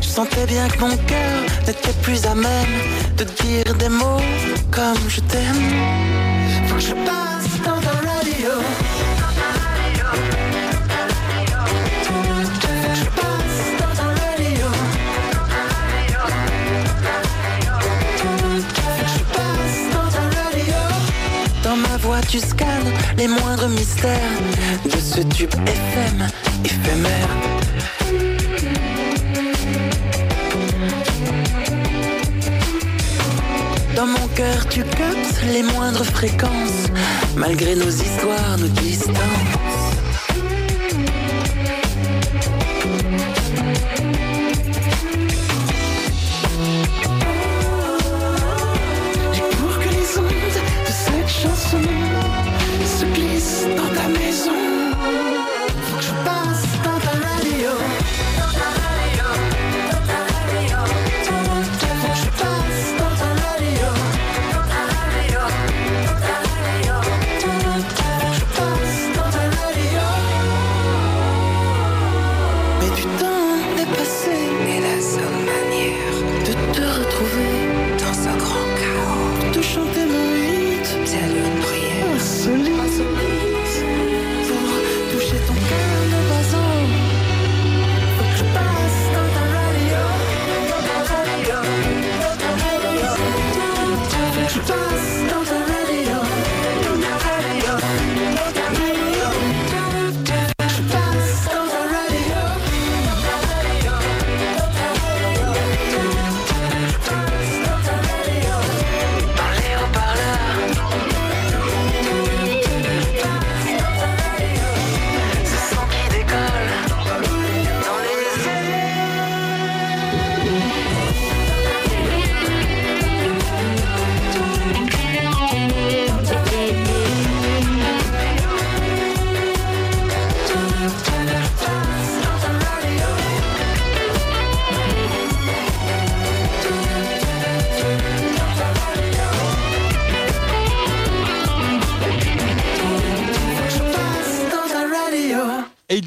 Je sentais bien que mon cœur n'était plus à même de dire des mots comme je t'aime. Faut que je passe tu scannes les moindres mystères de ce tube FM éphémère. Dans mon cœur, tu captes les moindres fréquences, malgré nos histoires, nos distances.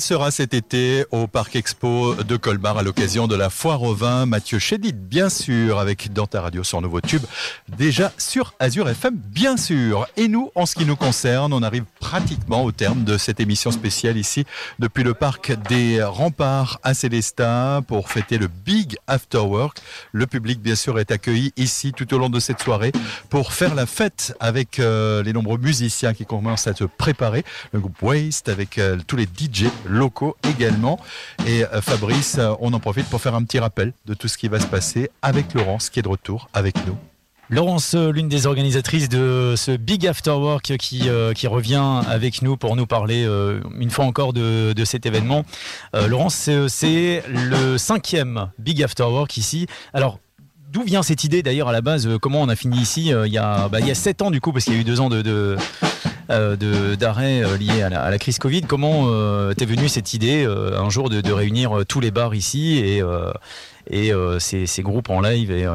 Sera cet été au Parc Expo de Colmar à l'occasion de la foire au vin. Mathieu Chédid, bien sûr, avec dans ta radio sur Nouveau Tube, déjà sur Azure FM, bien sûr. Et nous, en ce qui nous concerne, on arrive pratiquement au terme de cette émission spéciale ici depuis le Parc des Remparts à Célestat pour fêter le Big After Work. Le public, bien sûr, est accueilli ici tout au long de cette soirée pour faire la fête avec euh, les nombreux musiciens qui commencent à se préparer. Le groupe Waste avec euh, tous les DJ locaux également. Et euh, Fabrice, on en profite pour faire un petit rappel de tout ce qui va se passer avec Laurence qui est de retour avec nous. Laurence, euh, l'une des organisatrices de ce Big After Work qui, euh, qui revient avec nous pour nous parler euh, une fois encore de, cet événement. Laurence, c'est- le cinquième Big After Work ici. Alors, d'où vient cette idée d'ailleurs à la base Comment on a fini ici il, y a, bah, sept ans du coup, parce qu'il y a eu deux ans de... d'arrêt lié à la, crise Covid. Comment t'es venue cette idée un jour de, réunir tous les bars ici et, ces, ces groupes en live et,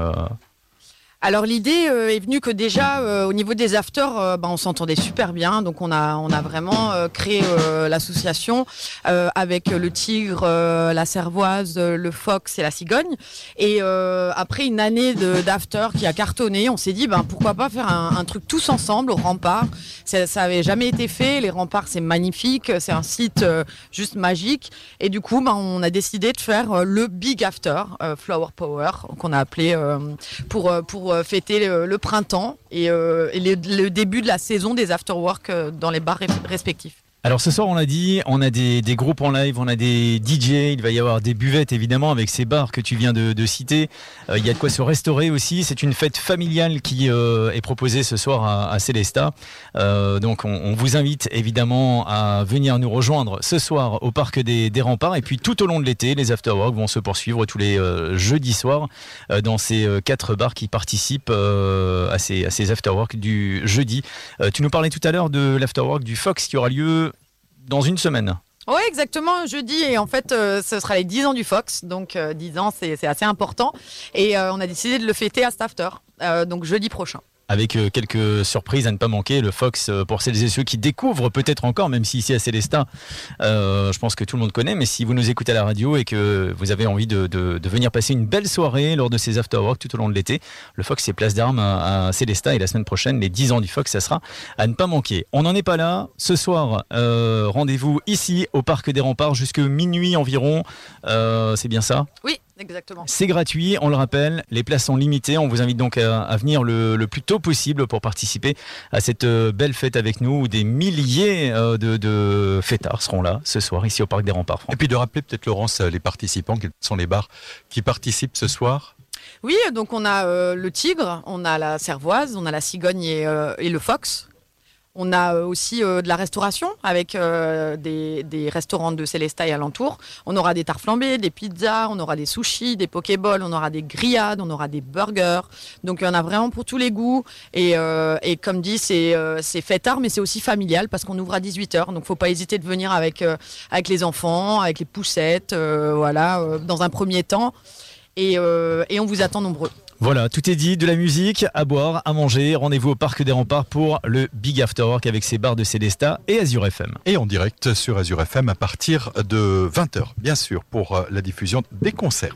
Alors l'idée euh, est venue que déjà euh, au niveau des afters, euh, bah, on s'entendait super bien, donc on a on a vraiment créé l'association avec le tigre, la cervoise, le fox et la cigogne. Et après une année d'after qui a cartonné, on s'est dit ben pourquoi pas faire un, truc tous ensemble au rempart. Ça, ça avait jamais été fait. Les remparts c'est magnifique, c'est un site juste magique. Et du coup ben, on a décidé de faire le big after Flower Power qu'on a appelé pour euh, euh, fêter le, printemps et, euh, le, le début de la saison des afterwork euh, dans les bars respectifs. Alors ce soir, on l'a dit, on a des, des groupes en live, on a des DJ, il va y avoir des buvettes évidemment avec ces bars que tu viens de, de citer. Euh, il y a de quoi se restaurer aussi. C'est une fête familiale qui euh, est proposée ce soir à, à Célestat. Euh, donc on, on vous invite évidemment à venir nous rejoindre ce soir au parc des, des Remparts. Et puis tout au long de l'été, les afterworks vont se poursuivre tous les euh, jeudis soirs euh, dans ces euh, quatre bars qui participent à ces, à ces afterworks du jeudi. Tu nous parlais tout à l'heure de l'afterwork du Fox qui aura lieu dans une semaine. Oui, exactement, jeudi. Et en fait, euh, ce sera les 10 ans du Fox. Donc, euh, 10 ans, c'est assez important. Et euh, on a décidé de le fêter à Stafter, euh, donc jeudi prochain. Avec euh, quelques surprises à ne pas manquer, le Fox, euh, pour celles et ceux qui découvrent peut-être encore, même si ici à Célestat, euh, je pense que tout le monde connaît, mais si vous nous écoutez à la radio et que vous avez envie de, venir passer une belle soirée lors de ces afterworks tout au long de l'été, le Fox c'est place d'armes à, à Célestat et la semaine prochaine, les 10 ans du Fox, ça sera à ne pas manquer. On n'en est pas là. Ce soir, rendez-vous ici au Parc des Remparts jusque minuit environ. C'est bien ça? Oui, exactement. c'est gratuit, on le rappelle, les places sont limitées. On vous invite donc à, à venir le, le plus tôt possible pour participer à cette euh, belle fête avec nous où des milliers euh, de, de fêtards seront là ce soir ici au Parc des Remparts. Et puis de rappeler peut-être Laurence les participants, quels sont les bars qui participent ce soir? Oui, donc on a euh, le tigre, on a la cervoise, on a la cigogne et, euh, et le fox. On a euh, aussi euh, de la restauration avec euh, des, restaurants de Célestat et alentour. On aura des tartes flambées, des pizzas, on aura des sushis, des pokéballs, on aura des grillades, on aura des burgers. Donc il y en a vraiment pour tous les goûts. Et, comme dit, c'est c'est fêtard, mais c'est aussi familial parce qu'on ouvre à 18h. Donc faut pas hésiter de venir avec, avec les enfants, avec les poussettes, voilà, dans un premier temps. Et on vous attend nombreux. Voilà, tout est dit, de la musique, à boire, à manger. Rendez-vous au Parc des Remparts pour le Big After Work avec ses bars de Célestat et Azure FM. Et en direct sur Azure FM à partir de 20h, bien sûr, pour euh, la diffusion des concerts.